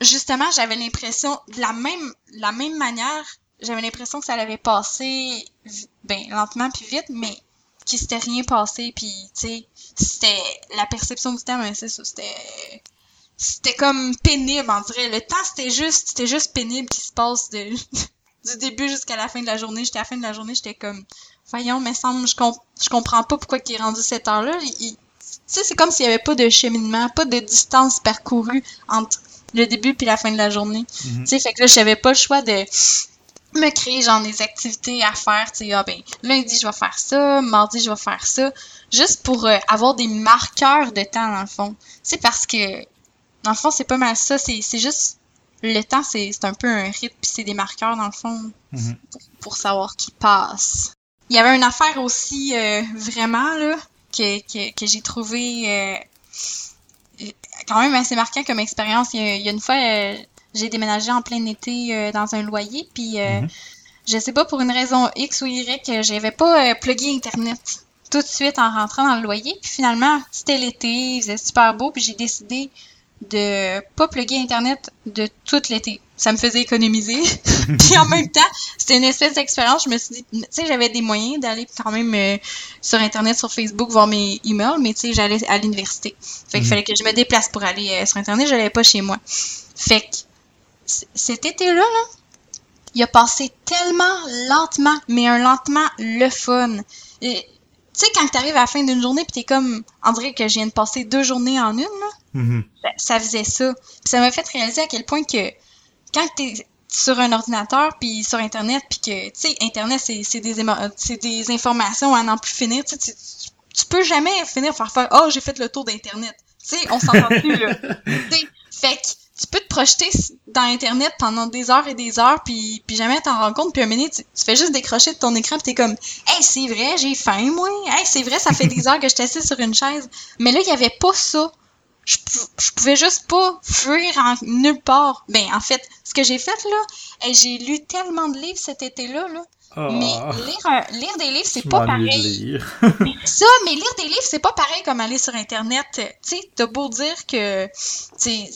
justement, j'avais l'impression, de la même, la même manière, j'avais l'impression que ça allait passer vi- ben, lentement puis vite, mais qu'il s'était rien passé, puis tu sais, c'était la perception du temps, ben, c'est ça, c'était c'était comme pénible, on dirait. Le temps, c'était juste, c'était juste pénible qui se passe de, [laughs] du début jusqu'à la fin de la journée. Jusqu'à la fin de la journée, j'étais comme, voyons, mais semble, je, comp- je comprends pas pourquoi il est rendu cette heure-là. Tu sais, c'est comme s'il y avait pas de cheminement, pas de distance parcourue entre le début puis la fin de la journée. Mhm. Tu sais, fait que là, j'avais pas le choix de me créer genre des activités à faire. Tu sais, ah ben, lundi, je vais faire ça, mardi, je vais faire ça. Juste pour euh, avoir des marqueurs de temps, dans le fond. C'est parce que, dans le fond, c'est pas mal ça. C'est juste, le temps, c'est un peu un rythme, puis c'est des marqueurs, dans le fond, Mhm. pour, pour savoir qui passe. Il y avait une affaire aussi, euh, vraiment, là, que, que, que j'ai trouvé euh, quand même assez marquant comme expérience. Il y a, il y a une fois, j'ai déménagé en plein été euh, dans un loyer, puis euh, Mhm. je sais pas, pour une raison X ou Y, j'avais pas euh, plugué Internet tout de suite en rentrant dans le loyer. Puis finalement, c'était l'été, il faisait super beau, puis j'ai décidé de pas plugger Internet de tout l'été. Ça me faisait économiser. [laughs] puis en même temps, c'était une espèce d'expérience. Je me suis dit, tu sais, j'avais des moyens d'aller quand même euh, sur Internet, sur Facebook, voir mes emails, mais tu sais, j'allais à l'université. Fait qu'il Mhm. fallait que je me déplace pour aller euh, sur Internet, je l'avais pas chez moi. Fait que cet été-là, là, il a passé tellement lentement, mais un lentement le fun. Et, Tu sais, quand t'arrives à la fin d'une journée pis t'es comme, on dirait que je viens de passer deux journées en une, là, Mhm. ça, ça faisait ça. Ça m'a fait réaliser à quel point que quand t'es sur un ordinateur puis sur internet puis que tu sais internet c'est des informations à n'en plus finir tu sais tu, tu peux jamais finir par faire oh j'ai fait le tour d'internet tu sais on s'entend plus là [laughs] Tu sais, fait que tu peux te projeter dans internet pendant des heures et des heures puis puis jamais t'en rends compte puis un minute tu, tu fais juste décrocher de ton écran puis t'es comme hey c'est vrai j'ai faim moi hey c'est vrai ça fait des heures que je assis sur une chaise mais là il y avait pas ça je, je pouvais juste pas fuir en nulle part. Ben, en fait, ce que j'ai fait, là, j'ai lu tellement de livres cet été-là, là. Ah, Mais lire, un- lire des livres, c'est pas pareil. lire. [laughs] [laughs] Ça, mais lire des livres, c'est pas pareil comme aller sur Internet. Tu sais, t'as beau dire que, tu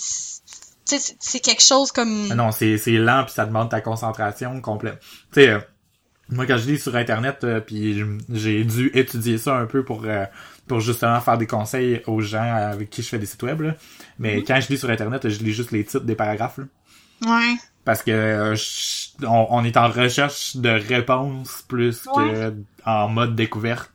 c'est- c'est quelque chose comme... Ah non, c'est c'est lent puis ça demande ta concentration complète. Tu sais, euh, moi quand je lis sur internet euh, puis j'ai dû étudier ça un peu pour euh, pour justement faire des conseils aux gens avec qui je fais des sites web là. Mais Mhm. quand je lis sur internet, je lis juste les titres des paragraphes là. Ouais. parce que euh, je- on, on est en recherche de réponses plus que en mode découverte.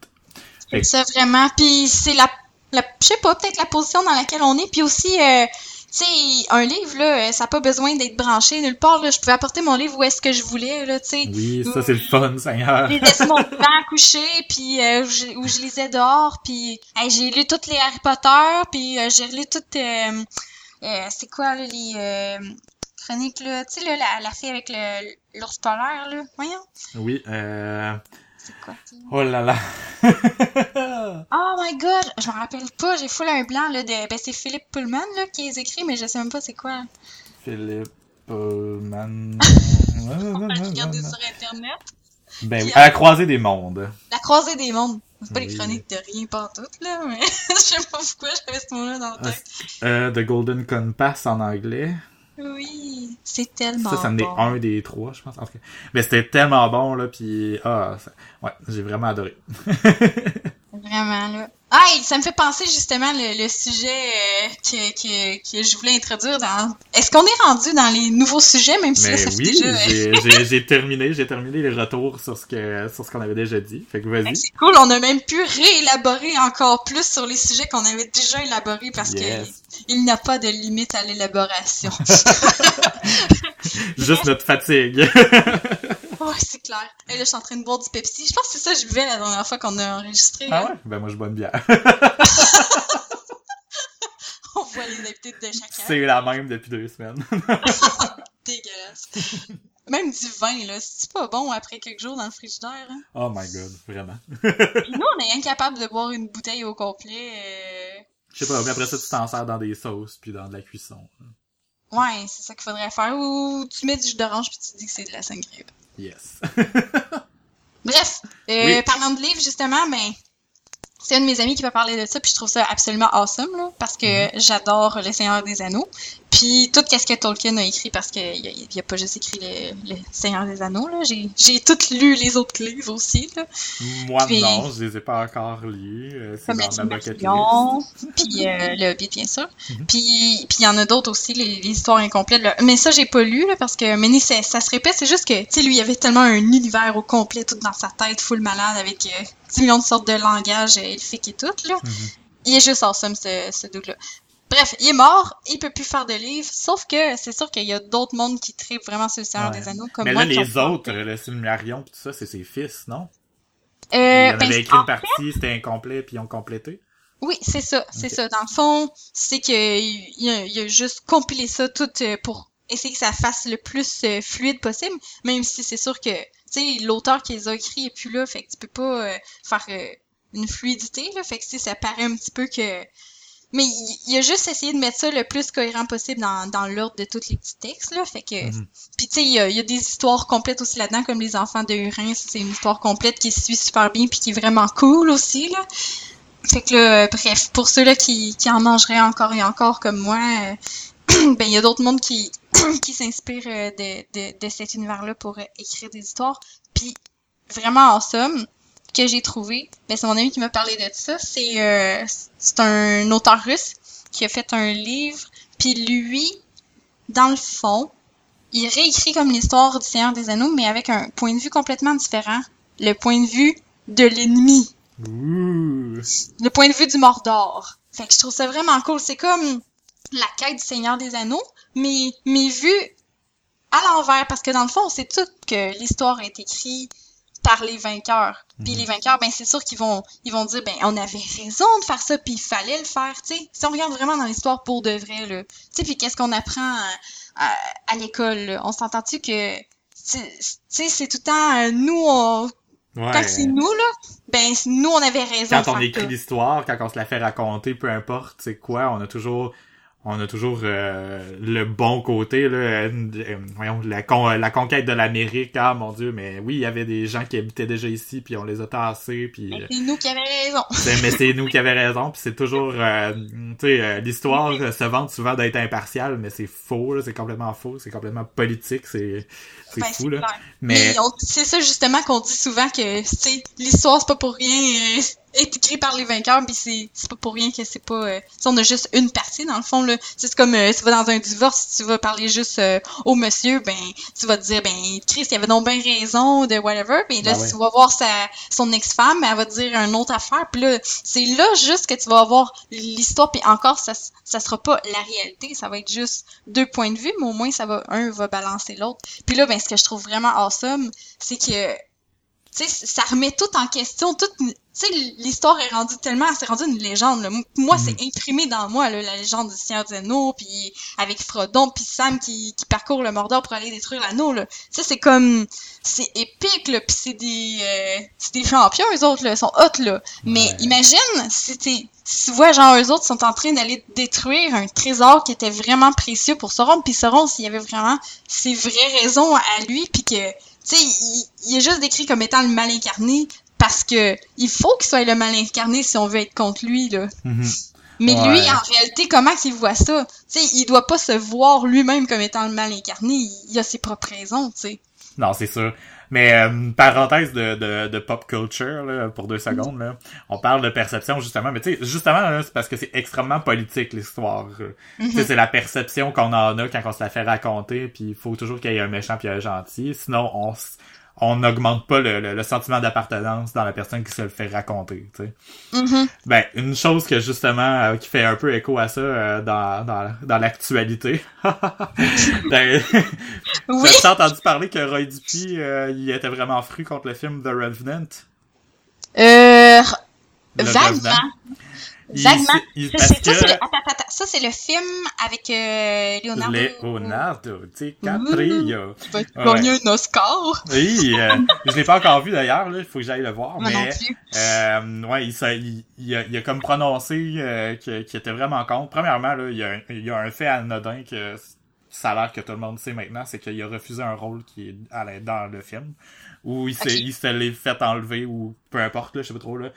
Que- Ça, vraiment. Puis c'est la, la je sais pas, peut-être la position dans laquelle on est. Puis aussi, euh, tu sais, un livre, là, euh, ça n'a pas besoin d'être branché nulle part. Là. Je pouvais apporter mon livre où est-ce que je voulais, là, tu sais. Oui, ça c'est le fun, Seigneur. J'ai laissé mon [laughs] divan couché, puis euh, où, je, où je lisais dehors, puis j'ai lu toutes les Harry Potter, puis euh, j'ai relu toutes... c'est quoi, là, les chroniques, là? Tu sais, là, la, la fille avec le l'ours polaire, là? Voyons. Oui, euh... C'est quoi? Oh là là. [laughs] Oh my god! Je me rappelle pas, j'ai full un blanc, là, de... Ben, c'est Philippe Pullman, là, qui les écrit, mais je sais même pas c'est quoi. Philippe Pullman. Regardez sur Internet. ben oui, à la croisée des mondes. La croisée des mondes. C'est pas les chroniques de rien partout, là, mais [laughs] je sais pas pourquoi j'avais ce mot-là dans la tête. Euh, The Golden Compass en anglais. Oui, c'est tellement Ça, ça me est bon. un des trois, je pense. En tout cas. Mais c'était tellement bon, là, puis ah, ça- ouais, j'ai vraiment adoré. [laughs] Vraiment, là. Ah, ça me fait penser justement le, le sujet euh, que, que, que je voulais introduire dans... Est-ce qu'on est rendu dans les nouveaux sujets, même si là, Mais ça fait oui, déjà... [laughs] j'ai- terminé, j'ai terminé les retours sur ce que sur ce qu'on avait déjà dit. Fait que vas-y. que C'est cool, on a même pu réélaborer encore plus sur les sujets qu'on avait déjà élaborés parce Yes. que il n'y a pas de limite à l'élaboration. [laughs] [laughs] Juste notre fatigue. Ouais, c'est clair. Et là, je suis en train de boire du Pepsi. Je pense que c'est ça que je buvais la dernière fois qu'on a enregistré. ah là. ouais? Ben moi je bois une bière. [laughs] On voit les invités de chacun. C'est la même depuis deux semaines. [laughs] Dégueulasse. Même du vin, là, c'est pas bon après quelques jours dans le frigidaire. Hein? Oh my god, vraiment. [laughs] Nous, on est incapable de boire une bouteille au complet. euh, Je sais pas, mais après ça tu t'en sers dans des sauces puis dans de la cuisson. Ouais, c'est ça qu'il faudrait faire. Ou tu mets du jus d'orange puis tu dis que c'est de la sangria. Yes. Bref, euh, Oui. parlant de livres, justement, ben, c'est un de mes amis qui m'a parlé de ça, puis je trouve ça absolument awesome, là, parce que Mm-hmm. j'adore Le Seigneur des Anneaux. Puis tout ce que Tolkien a écrit, parce qu'il a, il a pas juste écrit le, le Seigneur des Anneaux, là. J'ai, j'ai tout lu les autres livres aussi, là. Moi Puis- non, je les ai pas encore lus. Euh, C'est Comme dans ma [laughs] puis euh, le Hobbit, bien sûr. Mhm. Puis puis il y en a d'autres aussi, les, les histoires incomplètes. là. Mais ça, j'ai pas lu, là, parce que Méné, ça, ça se répète. C'est juste que, tu sais, lui, il avait tellement un univers au complet, tout dans sa tête, full malade, avec euh, 10 millions de sortes de langages euh, elfiques et tout, là. Mhm. Il est juste awesome, ce, ce dude-là. Bref, il est mort, il peut plus faire de livres, sauf que c'est sûr qu'il y a d'autres mondes qui tripent vraiment sur le Seigneur Ouais. des Anneaux, comme Mais moi. là, les autres, le Silmarion tout ça, c'est ses fils, non? Euh, il en ben, avait écrit en une partie, c'était incomplet, puis ils ont complété? Oui, c'est ça, c'est ça. Dans le fond, c'est que il il a, il a juste compilé ça tout euh, pour essayer que ça fasse le plus euh, fluide possible, même si c'est sûr que, tu sais, l'auteur qui les a écrits est plus là, fait que tu peux pas euh, faire euh, une fluidité, là, fait que sais, ça paraît un petit peu que... Mais il, a juste essayé de mettre ça le plus cohérent possible dans, dans l'ordre de tous les petits textes, là, fait que... Mhm. Puis tu sais, il y, y a des histoires complètes aussi là-dedans, comme Les Enfants de Hurin, c'est une histoire complète qui se suit super bien puis qui est vraiment cool aussi, là. Fait que là, bref, pour ceux-là qui, qui en mangeraient encore et encore comme moi, euh, [clears throat] ben il y a d'autres mondes qui, [clears throat] qui s'inspirent euh, de, de, de cet univers-là pour euh, écrire des histoires. Puis vraiment en somme, que j'ai trouvé, ben c'est mon ami qui m'a parlé de ça, c'est euh, c'est un auteur russe qui a fait un livre, puis lui, dans le fond, il réécrit comme l'histoire du Seigneur des Anneaux, mais avec un point de vue complètement différent. Le point de vue de l'ennemi le point de vue du Mordor. Fait que je trouve ça vraiment cool. C'est comme la quête du Seigneur des Anneaux, mais, mais vu à l'envers, parce que dans le fond, on sait tout que l'histoire est écrite par les vainqueurs. Puis Mhm. les vainqueurs, ben c'est sûr qu'ils vont ils vont dire ben on avait raison de faire ça puis il fallait le faire, tu sais. Si on regarde vraiment dans l'histoire pour de vrai là. Tu sais puis qu'est-ce qu'on apprend à, à, à l'école, on s'entend-tu que tu sais c'est tout le temps euh, nous on Ouais. quand c'est nous là, ben nous on avait raison Quand on écrit l'histoire, quand on se la fait raconter, peu importe c'est quoi, on a toujours on a toujours euh, le bon côté là euh, euh, voyons la con- la conquête de l'Amérique ah mon dieu mais oui il y avait des gens qui habitaient déjà ici puis on les a tassés puis euh, c'est nous qui avions raison. [laughs] c'est- mais c'est nous qui avions raison puis c'est toujours euh, tu sais euh, l'histoire se vante souvent d'être impartiale mais c'est faux là c'est complètement faux c'est complètement politique c'est c'est Ben, fou c'est là clair. mais Mais on- c'est ça justement qu'on dit souvent que tu sais l'histoire c'est pas pour rien est écrit par les vainqueurs puis c'est c'est pas pour rien que c'est pas euh, sais, on a juste une partie dans le fond là c'est comme euh, tu vas dans un divorce tu vas parler juste euh, au monsieur ben tu vas te dire ben Chris il avait donc bien raison de whatever puis là Ben ouais. tu vas voir sa son ex-femme elle va te dire une autre affaire puis là c'est là juste que tu vas avoir l'histoire puis encore ça ça sera pas la réalité ça va être juste deux points de vue mais au moins ça va un va balancer l'autre puis là ben ce que je trouve vraiment awesome c'est que tu sais ça remet tout en question tout tu sais l'histoire est rendue tellement c'est rendu une légende là. moi c'est imprimé dans moi là, la légende du Seigneur des Anneaux puis avec Frodon puis Sam qui, qui parcourt le Mordor pour aller détruire l'anneau là tu sais c'est comme c'est épique là puis c'est des euh, c'est des champions eux autres là ils sont hot là mais Ouais. imagine si tu vois genre eux autres sont en train d'aller détruire un trésor qui était vraiment précieux pour Sauron puis Sauron s'il y avait vraiment ses vraies raisons à lui puis que tu sais il, il est juste décrit comme étant le mal incarné parce que il faut qu'il soit le mal incarné si on veut être contre lui là Mhm. mais Ouais. lui en réalité comment qu'il voit ça? Tu sais il doit pas se voir lui-même comme étant le mal incarné il, il a ses propres raisons tu sais [laughs] Non, c'est sûr. Mais euh, parenthèse de, de, de pop culture là, pour deux secondes. Là. On parle de perception justement, mais tu sais, justement, là, c'est parce que c'est extrêmement politique l'histoire. Sais, c'est la perception qu'on en a quand on se la fait raconter, puis il faut toujours qu'il y ait un méchant puis un gentil. Sinon, on on n'augmente pas le, le, le sentiment d'appartenance dans la personne qui se le fait raconter. Tu sais. Mhm. Ben, une chose que justement euh, qui fait un peu écho à ça euh, dans, dans, dans l'actualité. [laughs] ben, oui [laughs] T'as entendu parler que Roy Dupuis, euh, il était vraiment fru contre le film The Revenant? euh vaguement Vaguement. Ça, c'est, ça, le. Ça, film avec euh, Leonardo. Leonardo DiCaprio. Tu vas Ouais. gagner un Oscar. Oui, euh, je l'ai pas encore vu d'ailleurs, là, il faut que j'aille le voir, Moi non mais plus. euh, ouais, il, s'a- il, il a, il a comme prononcé euh, qu'il était vraiment contre. Premièrement, là, il y, a un, il y a un fait anodin que ça a l'air que tout le monde sait maintenant, c'est qu'il a refusé un rôle qui est dans le film, où il s'est Ok. il se l'est fait enlever ou peu importe, là, je sais pas trop là.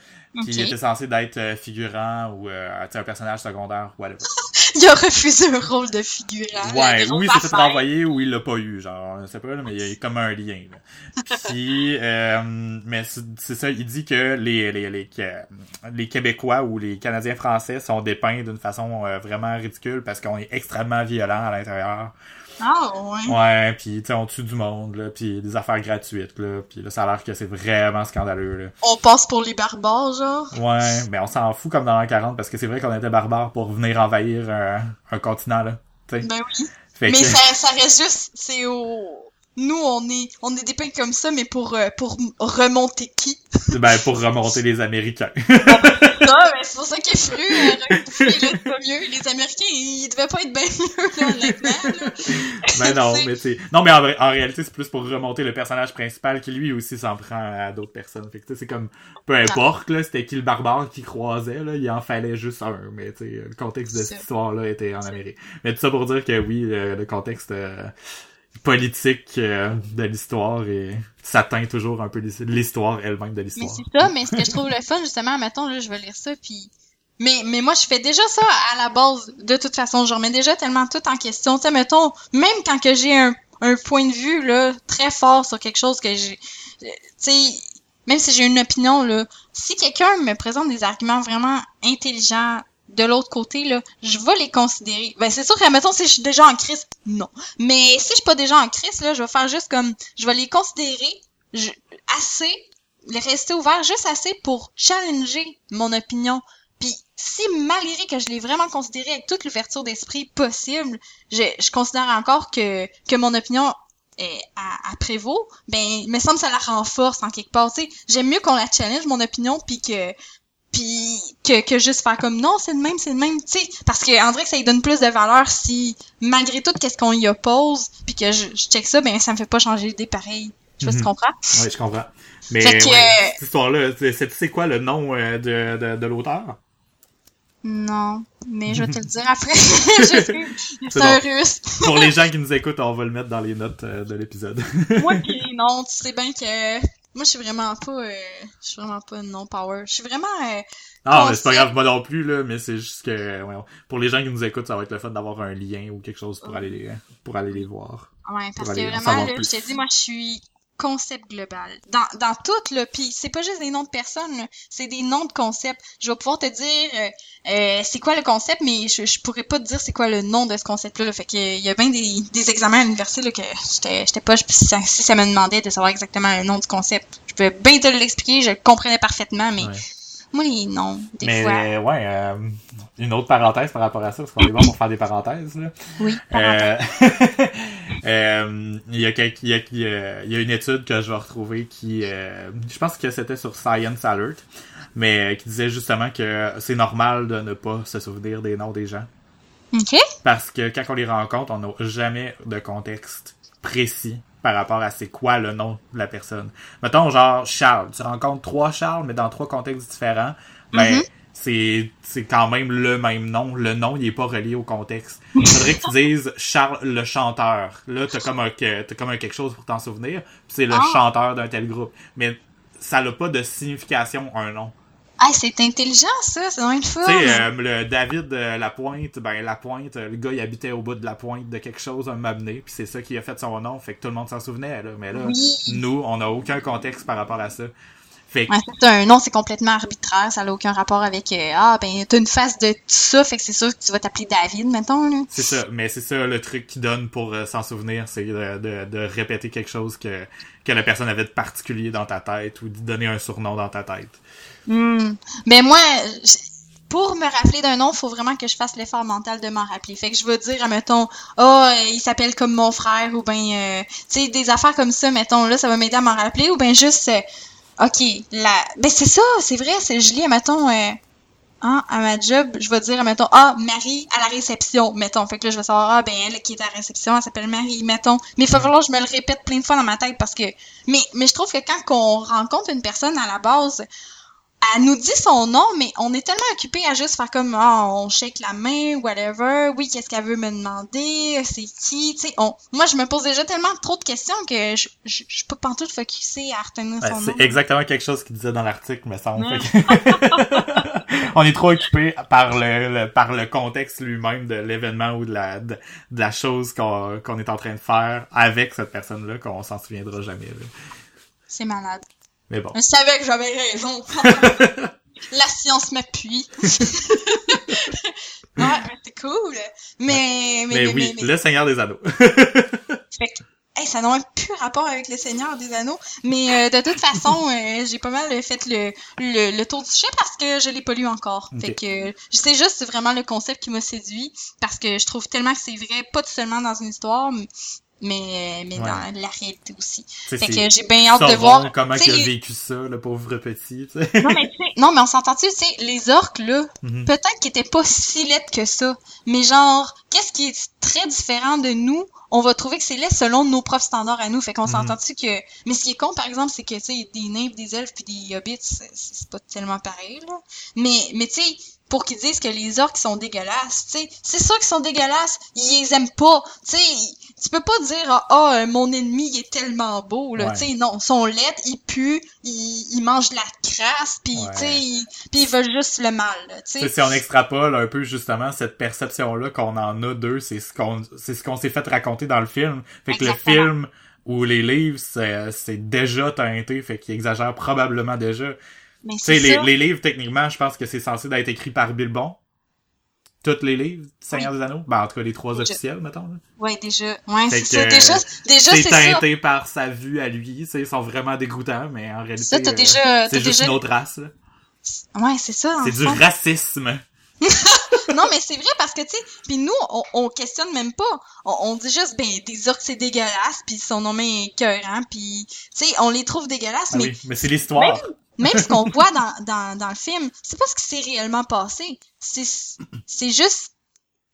Puis il était censé d'être euh, figurant ou euh, un personnage secondaire, whatever. [laughs] Il a refusé un rôle de figurant. Ouais, ou grosse s'est fait renvoyer ou il l'a pas eu, genre, je sais pas, là, mais il y a comme un lien. Là. Puis, [laughs] euh, mais c'est c'est ça, il dit que les, les, les, que les Québécois ou les Canadiens français sont dépeints d'une façon euh, vraiment ridicule parce qu'on est extrêmement violent à l'intérieur. Ah, ouais. Ouais, puis tu sais, on tue du monde, là, puis des affaires gratuites, là, puis là, ça a l'air que c'est vraiment scandaleux, là. On passe pour les barbares, genre? Ouais, mais on s'en fout comme dans l'an 40, parce que c'est vrai qu'on était barbares pour venir envahir un, un continent, là. t'sais. Ben oui. Fait Mais que- ça, ça reste juste, c'est au... Nous, on est, on est dépeints comme ça, mais pour, euh, pour remonter qui? Ben, pour remonter les Américains. [laughs] Ah, c'est pour ça qu'il est euh, c'est pas mieux. Les Américains, ils devaient pas être bien mieux, là, honnêtement, là. ben [laughs] non, C'est- mais sais. Non, mais en, vrai- en réalité, c'est plus pour remonter le personnage principal qui lui aussi s'en prend à d'autres personnes. Fait que tu sais, c'est comme, peu importe, là, c'était qui le barbare qui croisait, là, il en fallait juste un. Mais tu le contexte de C'est- cette histoire-là était en Amérique. Mais tout ça pour dire que oui, le, le contexte euh, politique euh, de l'histoire et ça teint toujours un peu l'his- l'histoire elle-même de Mais l'histoire. c'est ça, mais ce que je trouve le fun, justement, mettons, là, je vais lire ça, puis... Mais, mais moi, je fais déjà ça à la base, de toute façon. Je remets déjà tellement tout en question. Tu sais, mettons, même quand que j'ai un, un point de vue, là, très fort sur quelque chose que j'ai... Tu sais, même si j'ai une opinion, là, si quelqu'un me présente des arguments vraiment intelligents de l'autre côté, là, je vais les considérer. Ben, c'est sûr que, mettons, si je suis déjà en crise, non. Mais si je suis pas déjà en crise, là, je vais faire juste comme... Je vais les considérer je- assez les rester ouvert juste assez pour challenger mon opinion. Puis si malgré que je l'ai vraiment considéré avec toute l'ouverture d'esprit possible, je, considère encore que, que mon opinion est à, à prévaut, ben me semble que ça la renforce en quelque part. J'aime mieux qu'on la challenge mon opinion puis que puis que, que juste faire comme non c'est le même c'est le même tu sais parce que on dirait que ça lui donne plus de valeur si malgré tout qu'est-ce qu'on y oppose puis que je, je check ça ben ça me fait pas changer d'idée pareil je sais pas si tu Mhm. comprends Ouais, je comprends. Mais Fait que- ouais, cette histoire-là, c'est c'est- quoi le nom euh, de, de, de l'auteur? Non, mais je vais te le [laughs] dire après. [laughs] C'est un bon. russe. [laughs] Pour les gens qui nous écoutent, on va le mettre dans les notes euh, de l'épisode. Moi, pis non, tu sais bien que. Moi, je suis vraiment pas. euh, Je suis vraiment pas non power. Je suis vraiment. euh, Ah, mais c'est pas grave, moi non plus, là, mais c'est juste que, ouais, pour les gens qui nous écoutent, ça va être le fun d'avoir un lien ou quelque chose pour aller les, pour aller les voir. Ouais, parce que vraiment, là, je t'ai dit, moi, je suis concept global. Dans, dans tout, là, puis c'est pas juste des noms de personnes, c'est des noms de concepts. Je vais pouvoir te dire euh, euh, c'est quoi le concept, mais je, je pourrais pas te dire c'est quoi le nom de ce concept-là. là. Fait que il y a bien des, examens à l'université là, que j'étais pas, si ça, si ça me demandait de savoir exactement le nom du concept. Je pouvais bien te l'expliquer, je le comprenais parfaitement, mais. Les noms, des mais, fois. ouais, euh, une autre parenthèse par rapport à ça, parce qu'on est bon pour faire des parenthèses, là. Oui, Euh, [laughs] euh, il y a quelque- il y a, il y a- il y a une étude que je vais retrouver qui, euh, je pense que c'était sur Science Alert, mais euh, qui disait justement que c'est normal de ne pas se souvenir des noms des gens. OK. Parce que quand on les rencontre, on n'a jamais de contexte précis par rapport à c'est quoi le nom de la personne. Mettons genre Charles, tu rencontres trois Charles, mais dans trois contextes différents, ben Mhm. c'est c'est quand même le même nom. Le nom, il est pas relié au contexte. Il faudrait que tu dises Charles le chanteur. Là, t'as comme un t'as comme un quelque chose pour t'en souvenir. c'est le Ah. chanteur d'un tel groupe. Mais ça n'a pas de signification un nom. Ah, c'est intelligent, ça. C'est une fois. Tu sais, euh, le David euh, Lapointe, ben Lapointe, euh, le gars il habitait au bout de la pointe de quelque chose un moment donné, puis c'est ça qui a fait son nom, fait que tout le monde s'en souvenait là. Mais là, Oui. nous, on n'a aucun contexte par rapport à ça. Fait que Ouais, c'est un nom, c'est complètement arbitraire, ça n'a aucun rapport avec euh, ah ben t'as une face de tout ça, fait que c'est sûr que tu vas t'appeler David, mettons là. c'est ça, mais c'est ça le truc qui donne pour euh, s'en souvenir, c'est de, de, de répéter quelque chose que, que la personne avait de particulier dans ta tête ou de donner un surnom dans ta tête. Hmm. Mais moi, pour me rappeler d'un nom, faut vraiment que je fasse l'effort mental de m'en rappeler. Fait que je vais dire, mettons, oh, euh, il s'appelle comme mon frère, ou ben, euh, tu sais, des affaires comme ça, mettons, là, ça va m'aider à m'en rappeler, ou ben juste, ok, la, ben c'est ça, c'est vrai, c'est, je lis, mettons, euh, hein, à ma job, je vais dire, mettons, ah, Marie à la réception, mettons. Fait que là, je vais savoir, ah, ben, elle qui est à la réception, elle s'appelle Marie, mettons. Mais il va falloir que je me le répète plein de fois dans ma tête parce que, mais, mais je trouve que quand on rencontre une personne à la base, elle nous dit son nom, mais on est tellement occupé à juste faire comme ah, on shake la main, whatever. Oui, qu'est-ce qu'elle veut me demander? C'est qui? Tu sais, on... moi, je me pose déjà tellement trop de questions que je, je, je suis pas pantoute focusée à retenir Ouais, son nom. c'est exactement quelque chose qu'il disait dans l'article, me semble. Fait que- [laughs] on est trop occupé par le, le- par le contexte lui-même de l'événement ou de la de, de la chose qu'on qu'on est en train de faire avec cette personne-là qu'on s'en souviendra jamais. là. C'est malade. Mais bon. Je savais que j'avais raison. [laughs] La science m'appuie. [laughs] ouais, c'est cool. Mais, mais, Mais, mais, oui, mais- le Seigneur des Anneaux. [laughs] Fait que, hey, ça n'a même plus rapport avec le Seigneur des Anneaux. Mais euh, de toute façon, euh, j'ai pas mal fait le, le, le tour du sujet parce que je l'ai pas lu encore. Fait que euh, c'est juste c'est vraiment le concept qui m'a séduit parce que je trouve tellement que c'est vrai, pas seulement dans une histoire, mais, mais Ouais. dans la réalité aussi. Tu sais, Fait c'est que j'ai bien hâte de voir. comment il a vécu ça, le pauvre petit, tu sais. non, mais, tu sais- non, mais on s'entend-tu, tu sais, les orques, là, Mhm. peut-être qu'ils étaient pas si laides que ça. Mais genre, qu'est-ce qui est très différent de nous? On va trouver que c'est laid selon nos propres standards à nous. Fait qu'on Mhm. s'entend-tu que... Mais ce qui est con, par exemple, c'est que, tu sais, des nymphes, des elfes puis des hobbits, c'est c'est pas tellement pareil, là. Mais, mais tu sais, pour qu'ils disent que les orques sont dégueulasses, tu sais, c'est sûr qu'ils sont dégueulasses, ils les aiment pas. Tu sais, tu peux pas dire, ah, euh, mon ennemi, il est tellement beau, là. Ouais. Tu sais, non, ils sont laides, ils puent, ils, ils mangent de la crasse, puis, Ouais. tu sais, ils- puis ils veulent juste le mal, là, tu sais, si on extrapole un peu justement cette perception-là qu'on en a d'eux, c'est ce qu'on c'est ce qu'on s'est fait raconter dans le film. Fait que Exactement. le film ou les livres, c'est c'est déjà teinté, fait qu'il exagère probablement déjà. Mais c'est les, les livres, techniquement, je pense que c'est censé d'être écrit par Bilbon. Tous les livres, Seigneur des Anneaux? Ben, en tout cas, les trois Je- officiels, mettons. là. Ouais, déjà. Ouais, c'est ça. que, Déjà, déjà C'est ça. teinté par sa vue à lui, ils sont vraiment dégoûtants, mais en réalité, euh, déjà, c'est juste déjà. une autre race. là. Ouais, c'est ça. C'est du racisme. [laughs] Non, mais c'est vrai parce que, tu sais, puis nous, on, on questionne même pas. On, on dit juste, ben, des orques, c'est dégueulasse, puis son nom est écœurant, puis, tu sais, on les trouve dégueulasses, Ah mais oui, mais c'est l'histoire. même ce qu'on voit dans, dans, dans le film, c'est pas ce qui s'est réellement passé. C'est, c'est juste,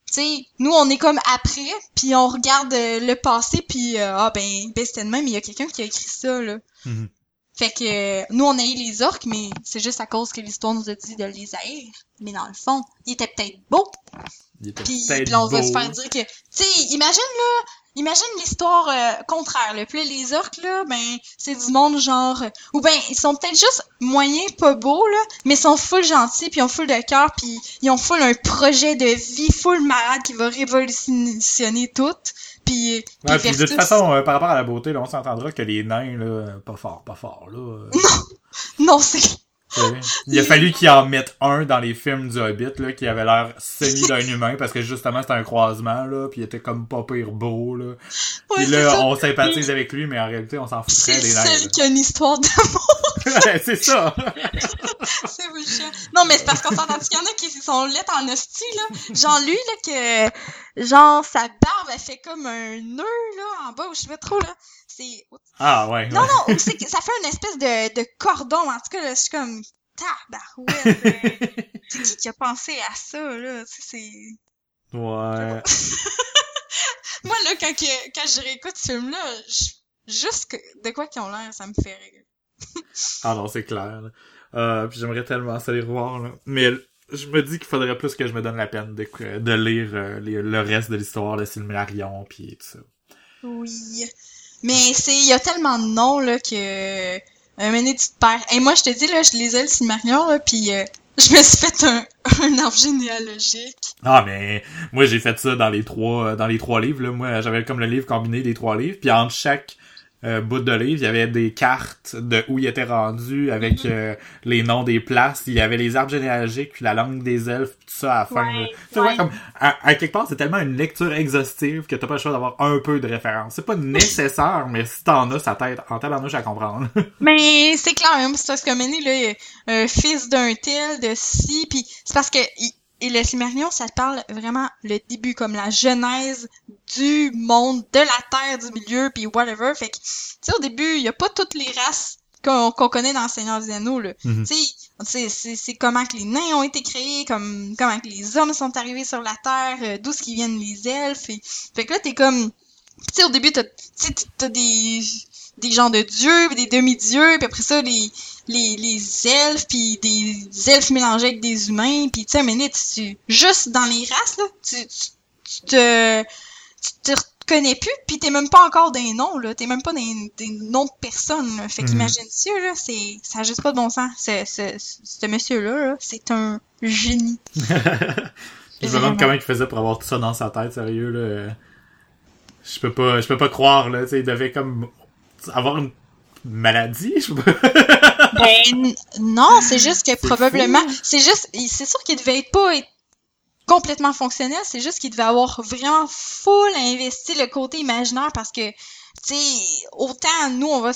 tu sais, nous, on est comme après, puis on regarde euh, le passé, puis, euh, ah, ben, ben, c'était de même, il y a quelqu'un qui a écrit ça, là. Mhm. Fait que euh, nous, on a eu les orques, mais c'est juste à cause que l'histoire nous a dit de les haïr. Mais dans le fond, ils étaient peut-être beaux. Il était Puis, peut-être puis là, on va beau. se faire dire que... Tu sais, imagine, là... Imagine l'histoire euh, contraire, là. Puis les orques, là, ben, c'est du monde genre... Ou ben, ils sont peut-être juste moyens, pas beaux, là, mais ils sont full gentils, puis ils ont full de cœur, puis ils ont full un projet de vie full malade qui va révolutionner tout. Puis, Ouais, puis de toute façon, euh, par rapport à la beauté, là, on s'entendra que les nains, là, pas fort, pas fort, là. euh, Non, c'est... Il a fallu qu'ils en mettent un dans les films du Hobbit, là, qui avait l'air semi d'un humain, parce que justement, c'était un croisement, là, puis il était comme pas pire beau, là. Ouais, Puis c'est là, [laughs] on sympathise avec lui, mais en réalité, on s'en C'est foutrait des nains, seul qui a une histoire d'amour. Ouais, c'est ça! [laughs] C'est bullshit. Non, mais c'est parce qu'on s'entend qu'il y en a qui sont lettres en hostie, là? Genre, lui, là, que, genre, sa barbe, elle fait comme un nœud, là, en bas, ou je sais pas trop, là. C'est, Ah, ouais. non, ouais. non, ou c'est que ça fait une espèce de, de cordon, en tout cas, là, je suis comme, tabarouette. euh, [laughs] c'est qui qui a pensé à ça, là? C'est... Ouais. [laughs] Moi, là, quand, que, quand je réécoute ce film-là, je- juste que- de quoi qu'ils ont l'air, ça me fait rire. [laughs] Ah non, c'est clair. là. Euh, puis j'aimerais tellement ça les revoir. Là. Mais je me dis qu'il faudrait plus que je me donne la peine de, de lire euh, les- le reste de l'histoire, le Silmarillion, puis tout ça. Oui. Mais c'est, il y a tellement de noms, là, que, un moment tu te. Et moi, je te dis, là, je lisais le Silmarillion, là, pis euh, [laughs] je me suis fait un, [laughs] un arbre généalogique. Ah mais moi j'ai fait ça dans les trois dans les trois livres. Là. Moi j'avais comme le livre combiné des trois livres. Puis entre chaque euh, bout de livre, il y avait des cartes de où il était rendu avec euh, les noms des places. Il y avait les arbres généalogiques, puis la langue des elfes, puis tout ça à la fin. Ouais. Tu ouais. comme, à, à quelque part, c'est tellement une lecture exhaustive que t'as pas le choix d'avoir un peu de référence. C'est pas nécessaire, mais si t'en as, ça t'aide en tabarnouche à comprendre. [laughs] Mais c'est clair, même, c'est parce que Méné, là, il est un fils d'un tel, de ci, puis c'est parce que il- et le Silmarillion, ça te parle vraiment le début, comme la genèse du monde, de la terre, du milieu, puis whatever. Fait que, tu sais, au début, il y a pas toutes les races qu'on connaît dans Seigneur des Anneaux, là. Tu sais, c'est- comment que les nains ont été créés, comme comment que les hommes sont arrivés sur la terre, euh, d'où ce qui viennent les elfes. Et... Fait que là, t'es comme... Tu sais, au début, t'as tu sais, t'as des des gens de dieux, puis des demi-dieux, puis après ça, les, les, les elfes, puis des elfes mélangés avec des humains, puis tu sais, mais tu, juste dans les races, là, tu, tu, tu te, tu te reconnais plus, puis t'es même pas encore des noms, là, t'es même pas des, des noms de personnes, là. Fait Mhm. qu'imagine-tu, là, c'est, ça a juste pas de bon sens. Ce, ce, ce monsieur-là, là, c'est un génie. [laughs] Je me demande comment il faisait pour avoir tout ça dans sa tête, sérieux, là. Je peux pas, je peux pas croire, là, tu sais, il devait comme avoir une maladie, je. Ben, non, c'est juste que probablement, c'est juste, c'est sûr qu'il devait être pas être complètement fonctionnel, c'est juste qu'il devait avoir vraiment full investi le côté imaginaire parce que, tu sais, autant nous, on va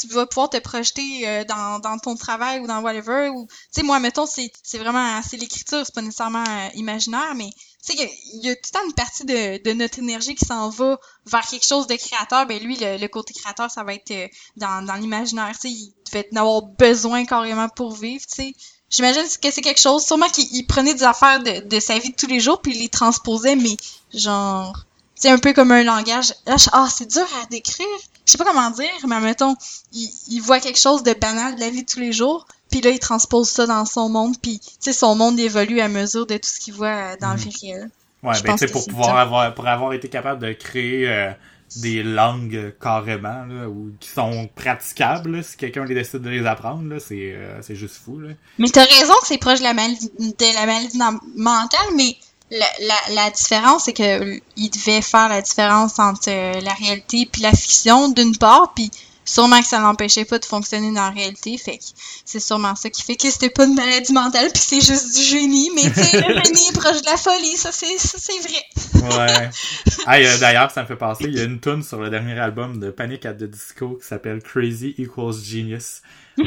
tu vas pouvoir te projeter euh, dans, dans ton travail ou dans whatever ou tu sais moi mettons c'est c'est vraiment c'est l'écriture c'est pas nécessairement euh, imaginaire mais tu sais il y a tout le une partie de, notre énergie qui s'en va vers quelque chose de créateur. Ben lui le, côté créateur ça va être euh, dans, l'imaginaire. Tu sais il devait en avoir besoin carrément pour vivre tu sais. J'imagine que c'est quelque chose sûrement qu'il prenait des affaires de, de sa vie de tous les jours puis il les transposait mais genre c'est un peu comme un langage ah c'est dur à décrire. Je sais pas comment dire, mais mettons, il, il, voit quelque chose de banal de la vie de tous les jours, puis là, il transpose ça dans son monde, puis, tu sais, son monde évolue à mesure de tout ce qu'il voit euh, dans la vie réelle. Ouais, ben, tu sais, pour pouvoir avoir, pour avoir été capable de créer euh, des langues carrément, là, ou qui sont praticables, là, si quelqu'un les décide de les apprendre, là, c'est, euh, c'est juste fou, là. Mais t'as raison que c'est proche de la maladie, de la maladie mentale, mais la, la, la, différence, c'est que il devait faire la différence entre euh, la réalité puis la fiction, d'une part, puis sûrement que ça l'empêchait pas de fonctionner dans la réalité, fait que c'est sûrement ça qui fait que c'était pas une maladie mentale puis c'est juste du génie, mais tu sais, le [laughs] génie est proche de la folie, ça c'est c'est vrai. ouais. [laughs] Ah, d'ailleurs, ça me fait penser, il y a une tune sur le dernier album de Panic at the Disco qui s'appelle Crazy Equals Genius. [laughs]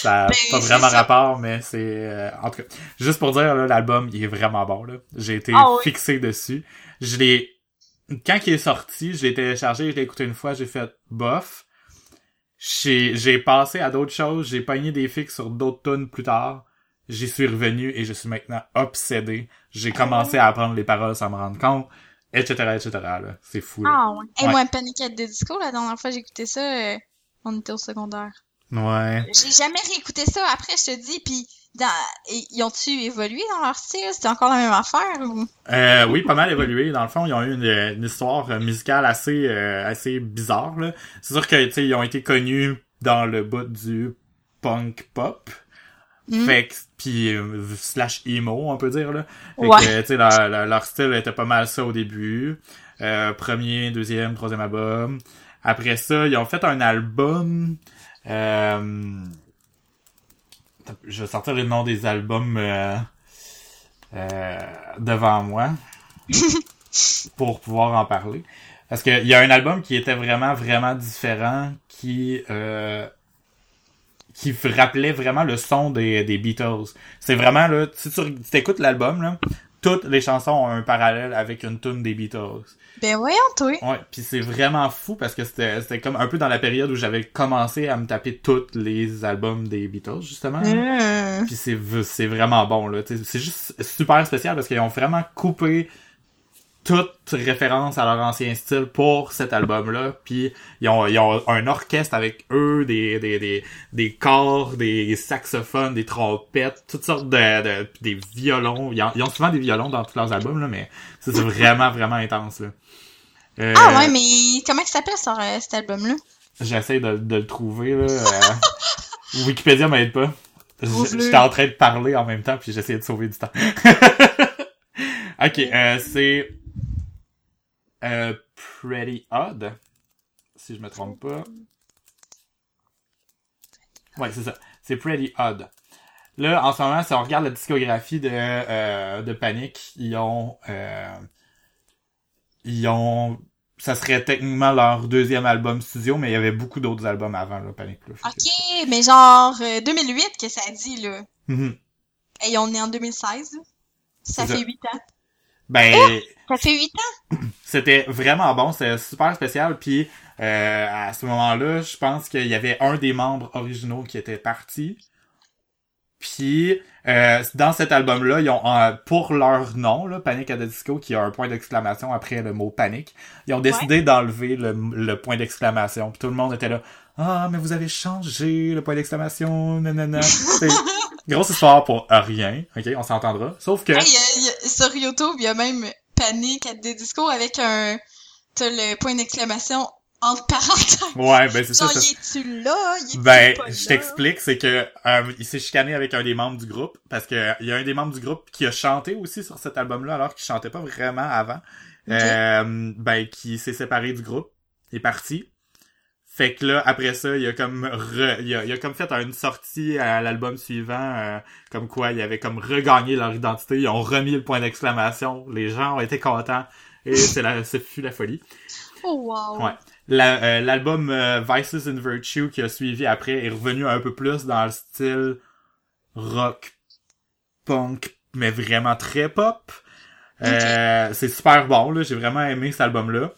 Ça n'a ben, pas vraiment rapport, mais c'est... Euh, en tout cas, juste pour dire, l'album, il est vraiment bon. là. J'ai été ah fixé dessus. Je l'ai... Quand il est sorti, je l'ai téléchargé, je l'ai écouté une fois, j'ai fait bof. J'ai passé à d'autres choses, j'ai pogné des fixes sur d'autres tunes plus tard. J'y suis revenu et je suis maintenant obsédé. J'ai commencé à apprendre les paroles sans me rendre compte, etc., etc. C'est fou. Là. Ah ouais. Et moi, Panic at the Disco, la dernière fois j'ai écouté ça, euh, on était au secondaire. Ouais. J'ai jamais réécouté ça après, je te dis, puis. Ils ont-tu évolué dans leur style? C'était encore la même affaire? Ou... Euh, oui, pas mal évolué. Dans le fond, ils ont eu une, histoire musicale assez euh, assez bizarre. C'est sûr que ils ont été connus dans le bout du punk pop. Mm. Fait que, puis euh, slash emo, on peut dire là. Fait ouais. que, tu sais, leur, leur, style était pas mal ça au début. Euh, premier, deuxième, troisième album. Après ça, ils ont fait un album euh, je vais sortir le nom des albums euh, euh, devant moi [laughs] pour pouvoir en parler. Parce qu'il y a un album qui était vraiment, vraiment différent, qui qui rappelait vraiment le son des, des Beatles. C'est vraiment, là, si tu écoutes l'album, là, toutes les chansons ont un parallèle avec une tune des Beatles. Ben voyons, toi. Ouais, puis c'est vraiment fou parce que c'était c'était comme un peu dans la période où j'avais commencé à me taper tous les albums des Beatles justement. Mm. Puis c'est c'est vraiment bon là, c'est juste super spécial parce qu'ils ont vraiment coupé toute référence à leur ancien style pour cet album-là. Puis ils ont, ils ont un orchestre avec eux, des, des, des, des corps, des saxophones, des trompettes, toutes sortes de, de des violons. Ils ont, ils ont, souvent des violons dans tous leurs albums, là, mais c'est vraiment, vraiment intense. Là. Euh, ah ouais, mais comment il s'appelle euh, cet album-là? J'essaie de, de, le trouver. Là, euh... [laughs] Wikipédia m'aide pas. J'étais en train de parler en même temps, puis j'essayais de sauver du temps. [laughs] ok, euh, c'est euh, Pretty Odd, si je me trompe pas. Ouais, c'est ça. C'est Pretty Odd. Là, en ce moment, si on regarde la discographie de, euh, de Panic, ils ont... Euh, ils ont... Ça serait techniquement leur deuxième album studio, mais il y avait beaucoup d'autres albums avant, là, Panic. ok, mais genre 2008 que ça dit, là. Mm-hmm. Et on est en 2016. Ça fait 8 ans. Ben... Oh! Ça fait 8 ans? C'était vraiment bon, c'était super spécial, puis euh, à ce moment-là, je pense qu'il y avait un des membres originaux qui était parti. Puis euh, dans cet album-là, ils ont pour leur nom, là, Panic at the Disco, qui a un point d'exclamation après le mot panique, ils ont décidé d'enlever le, le, point d'exclamation. Puis tout le monde était là, ah mais vous avez changé le point d'exclamation, nanana. [laughs] grosse histoire pour rien, ok, on s'entendra. Sauf que sur YouTube, il y a même Panic at the Disco avec un t'as le point d'exclamation entre parenthèses. Ouais, ben c'est ça. Genre, es-tu là? ben, je t'explique, c'est que euh, il s'est chicané avec un des membres du groupe parce que il y a un des membres du groupe qui a chanté aussi sur cet album-là alors qu'il chantait pas vraiment avant. Euh, ben, qui s'est séparé du groupe, est parti. Fait que là, après ça, il a comme re- il, a, il a comme fait une sortie à l'album suivant, euh, comme quoi il avait comme regagné leur identité, ils ont remis le point d'exclamation, les gens ont été contents, et c'est la, ce fut la folie. Oh, wow. Ouais. La- euh, L'album euh, Vices and Virtue qui a suivi après est revenu un peu plus dans le style rock, punk, mais vraiment très pop. Euh, c'est super bon, là. J'ai vraiment aimé cet album-là.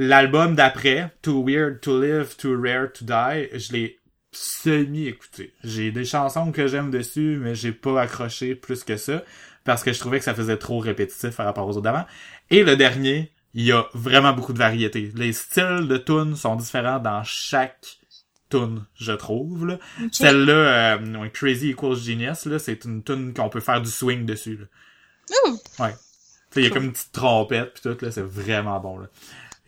L'album d'après, Too Weird to Live, Too Rare to Die, je l'ai semi-écouté. J'ai des chansons que j'aime dessus, mais j'ai pas accroché plus que ça, parce que je trouvais que ça faisait trop répétitif par rapport aux autres d'avant. Et le dernier, il y a vraiment beaucoup de variété. Les styles de tunes sont différents dans chaque tune, je trouve. Celle-là, euh, Crazy Equals Genius, là, c'est une tune qu'on peut faire du swing dessus. Là. Ouais. Il y a Cool. comme une petite trompette pis tout, là, c'est vraiment bon, là.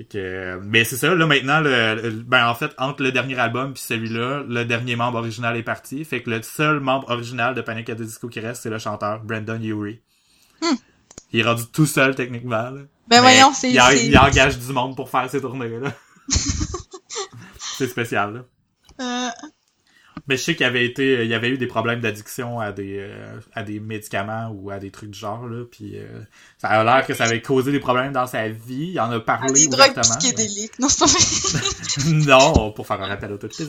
Que, euh, mais c'est ça, là, maintenant, le, le- ben, en fait, entre le dernier album puis celui-là, le dernier membre original est parti. Fait que le seul membre original de Panic at the Disco qui reste, c'est le chanteur, Brandon Urie. Hmm. Il est rendu tout seul, techniquement, là. Ben Mais voyons, c'est... il, il engage du monde pour faire ses tournées, là. [laughs] c'est spécial, là. Euh, Mais je sais qu'il y avait été, il y avait eu des problèmes d'addiction à des, euh, à des médicaments ou à des trucs du genre là, puis euh, ça a l'air que ça avait causé des problèmes dans sa vie. Il en a ah, parlé des drogues psychédéliques. Non, c'est pas [laughs] non, pour faire un rappel à tout [laughs]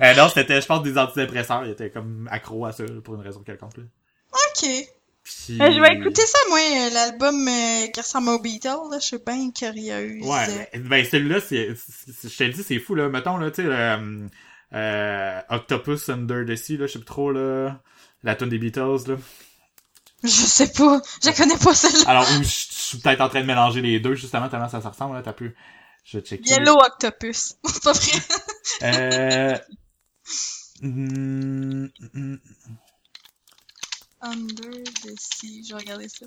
euh, non, c'était, je pense, des antidépresseurs. Il était comme accro à ça pour une raison quelconque. Là. Ok. Puis... Euh, je vais écouter ça, moi, euh, l'album euh, qui ressemble aux Beatles, là. Je sais bien eu. Ouais, euh, ben, ben celui-là, c'est, je te le dis, c'est fou là. Mettons là, tu sais, le, euh, Octopus Under the Sea là, je sais plus trop là, la tune des Beatles là. Je sais pas. Je connais pas celle-là. Alors, ou je, suis peut-être en train de mélanger les deux, justement, tellement ça se ressemble, là, t'as pu... Je vais checker. Yellow Octopus. [laughs] c'est pas vrai. Euh... [laughs] mm, mm, Under the Sea. Je vais regarder ça.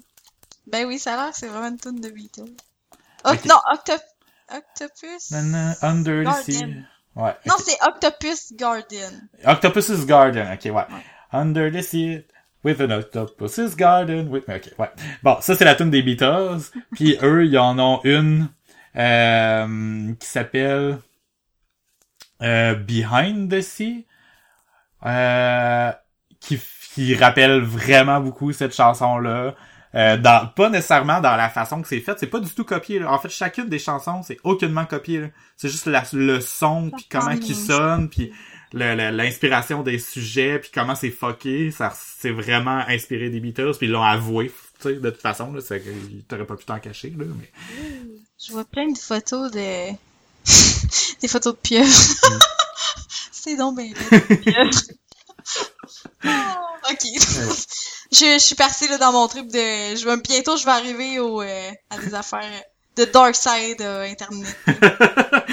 Ben oui, ça a l'air c'est vraiment une tune de Beatles. Oh, Ok. Non, Octo- Octopus. nan, Under the Sea. Garden. Ouais. Non, ok. c'est Octopus Garden. Octopus's Garden, ok, ouais. Under the Sea, with an Octopus's Garden, with... Ok, ouais. Bon, ça, c'est la tune des Beatles. [laughs] Puis eux, ils en ont une euh, qui s'appelle euh, Behind the Sea. Euh, qui, qui rappelle vraiment beaucoup cette chanson-là. Euh, dans, pas nécessairement dans la façon que c'est fait, c'est pas du tout copié. Là. En fait, chacune des chansons, c'est aucunement copié. C'est juste la- le son, puis comment qui sonne, puis l'inspiration des sujets, puis comment c'est fucké. Ça, c'est vraiment inspiré des Beatles, puis ils l'ont avoué. De toute façon, là, t'auraient pas pu t'en cacher, là, mais... Je vois plein de photos de. [laughs] Des photos de pieuvres. Mm. [laughs] c'est donc bien pieuvres. [laughs] Ok. je, je suis partie là, dans mon trip de. Je vais, bientôt, je vais arriver au, euh, à des affaires de dark side euh, internet. [laughs]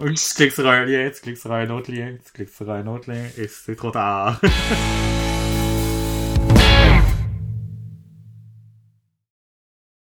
Tu cliques sur un lien, tu cliques sur un autre lien, tu cliques sur un autre lien, et c'est trop tard. [laughs]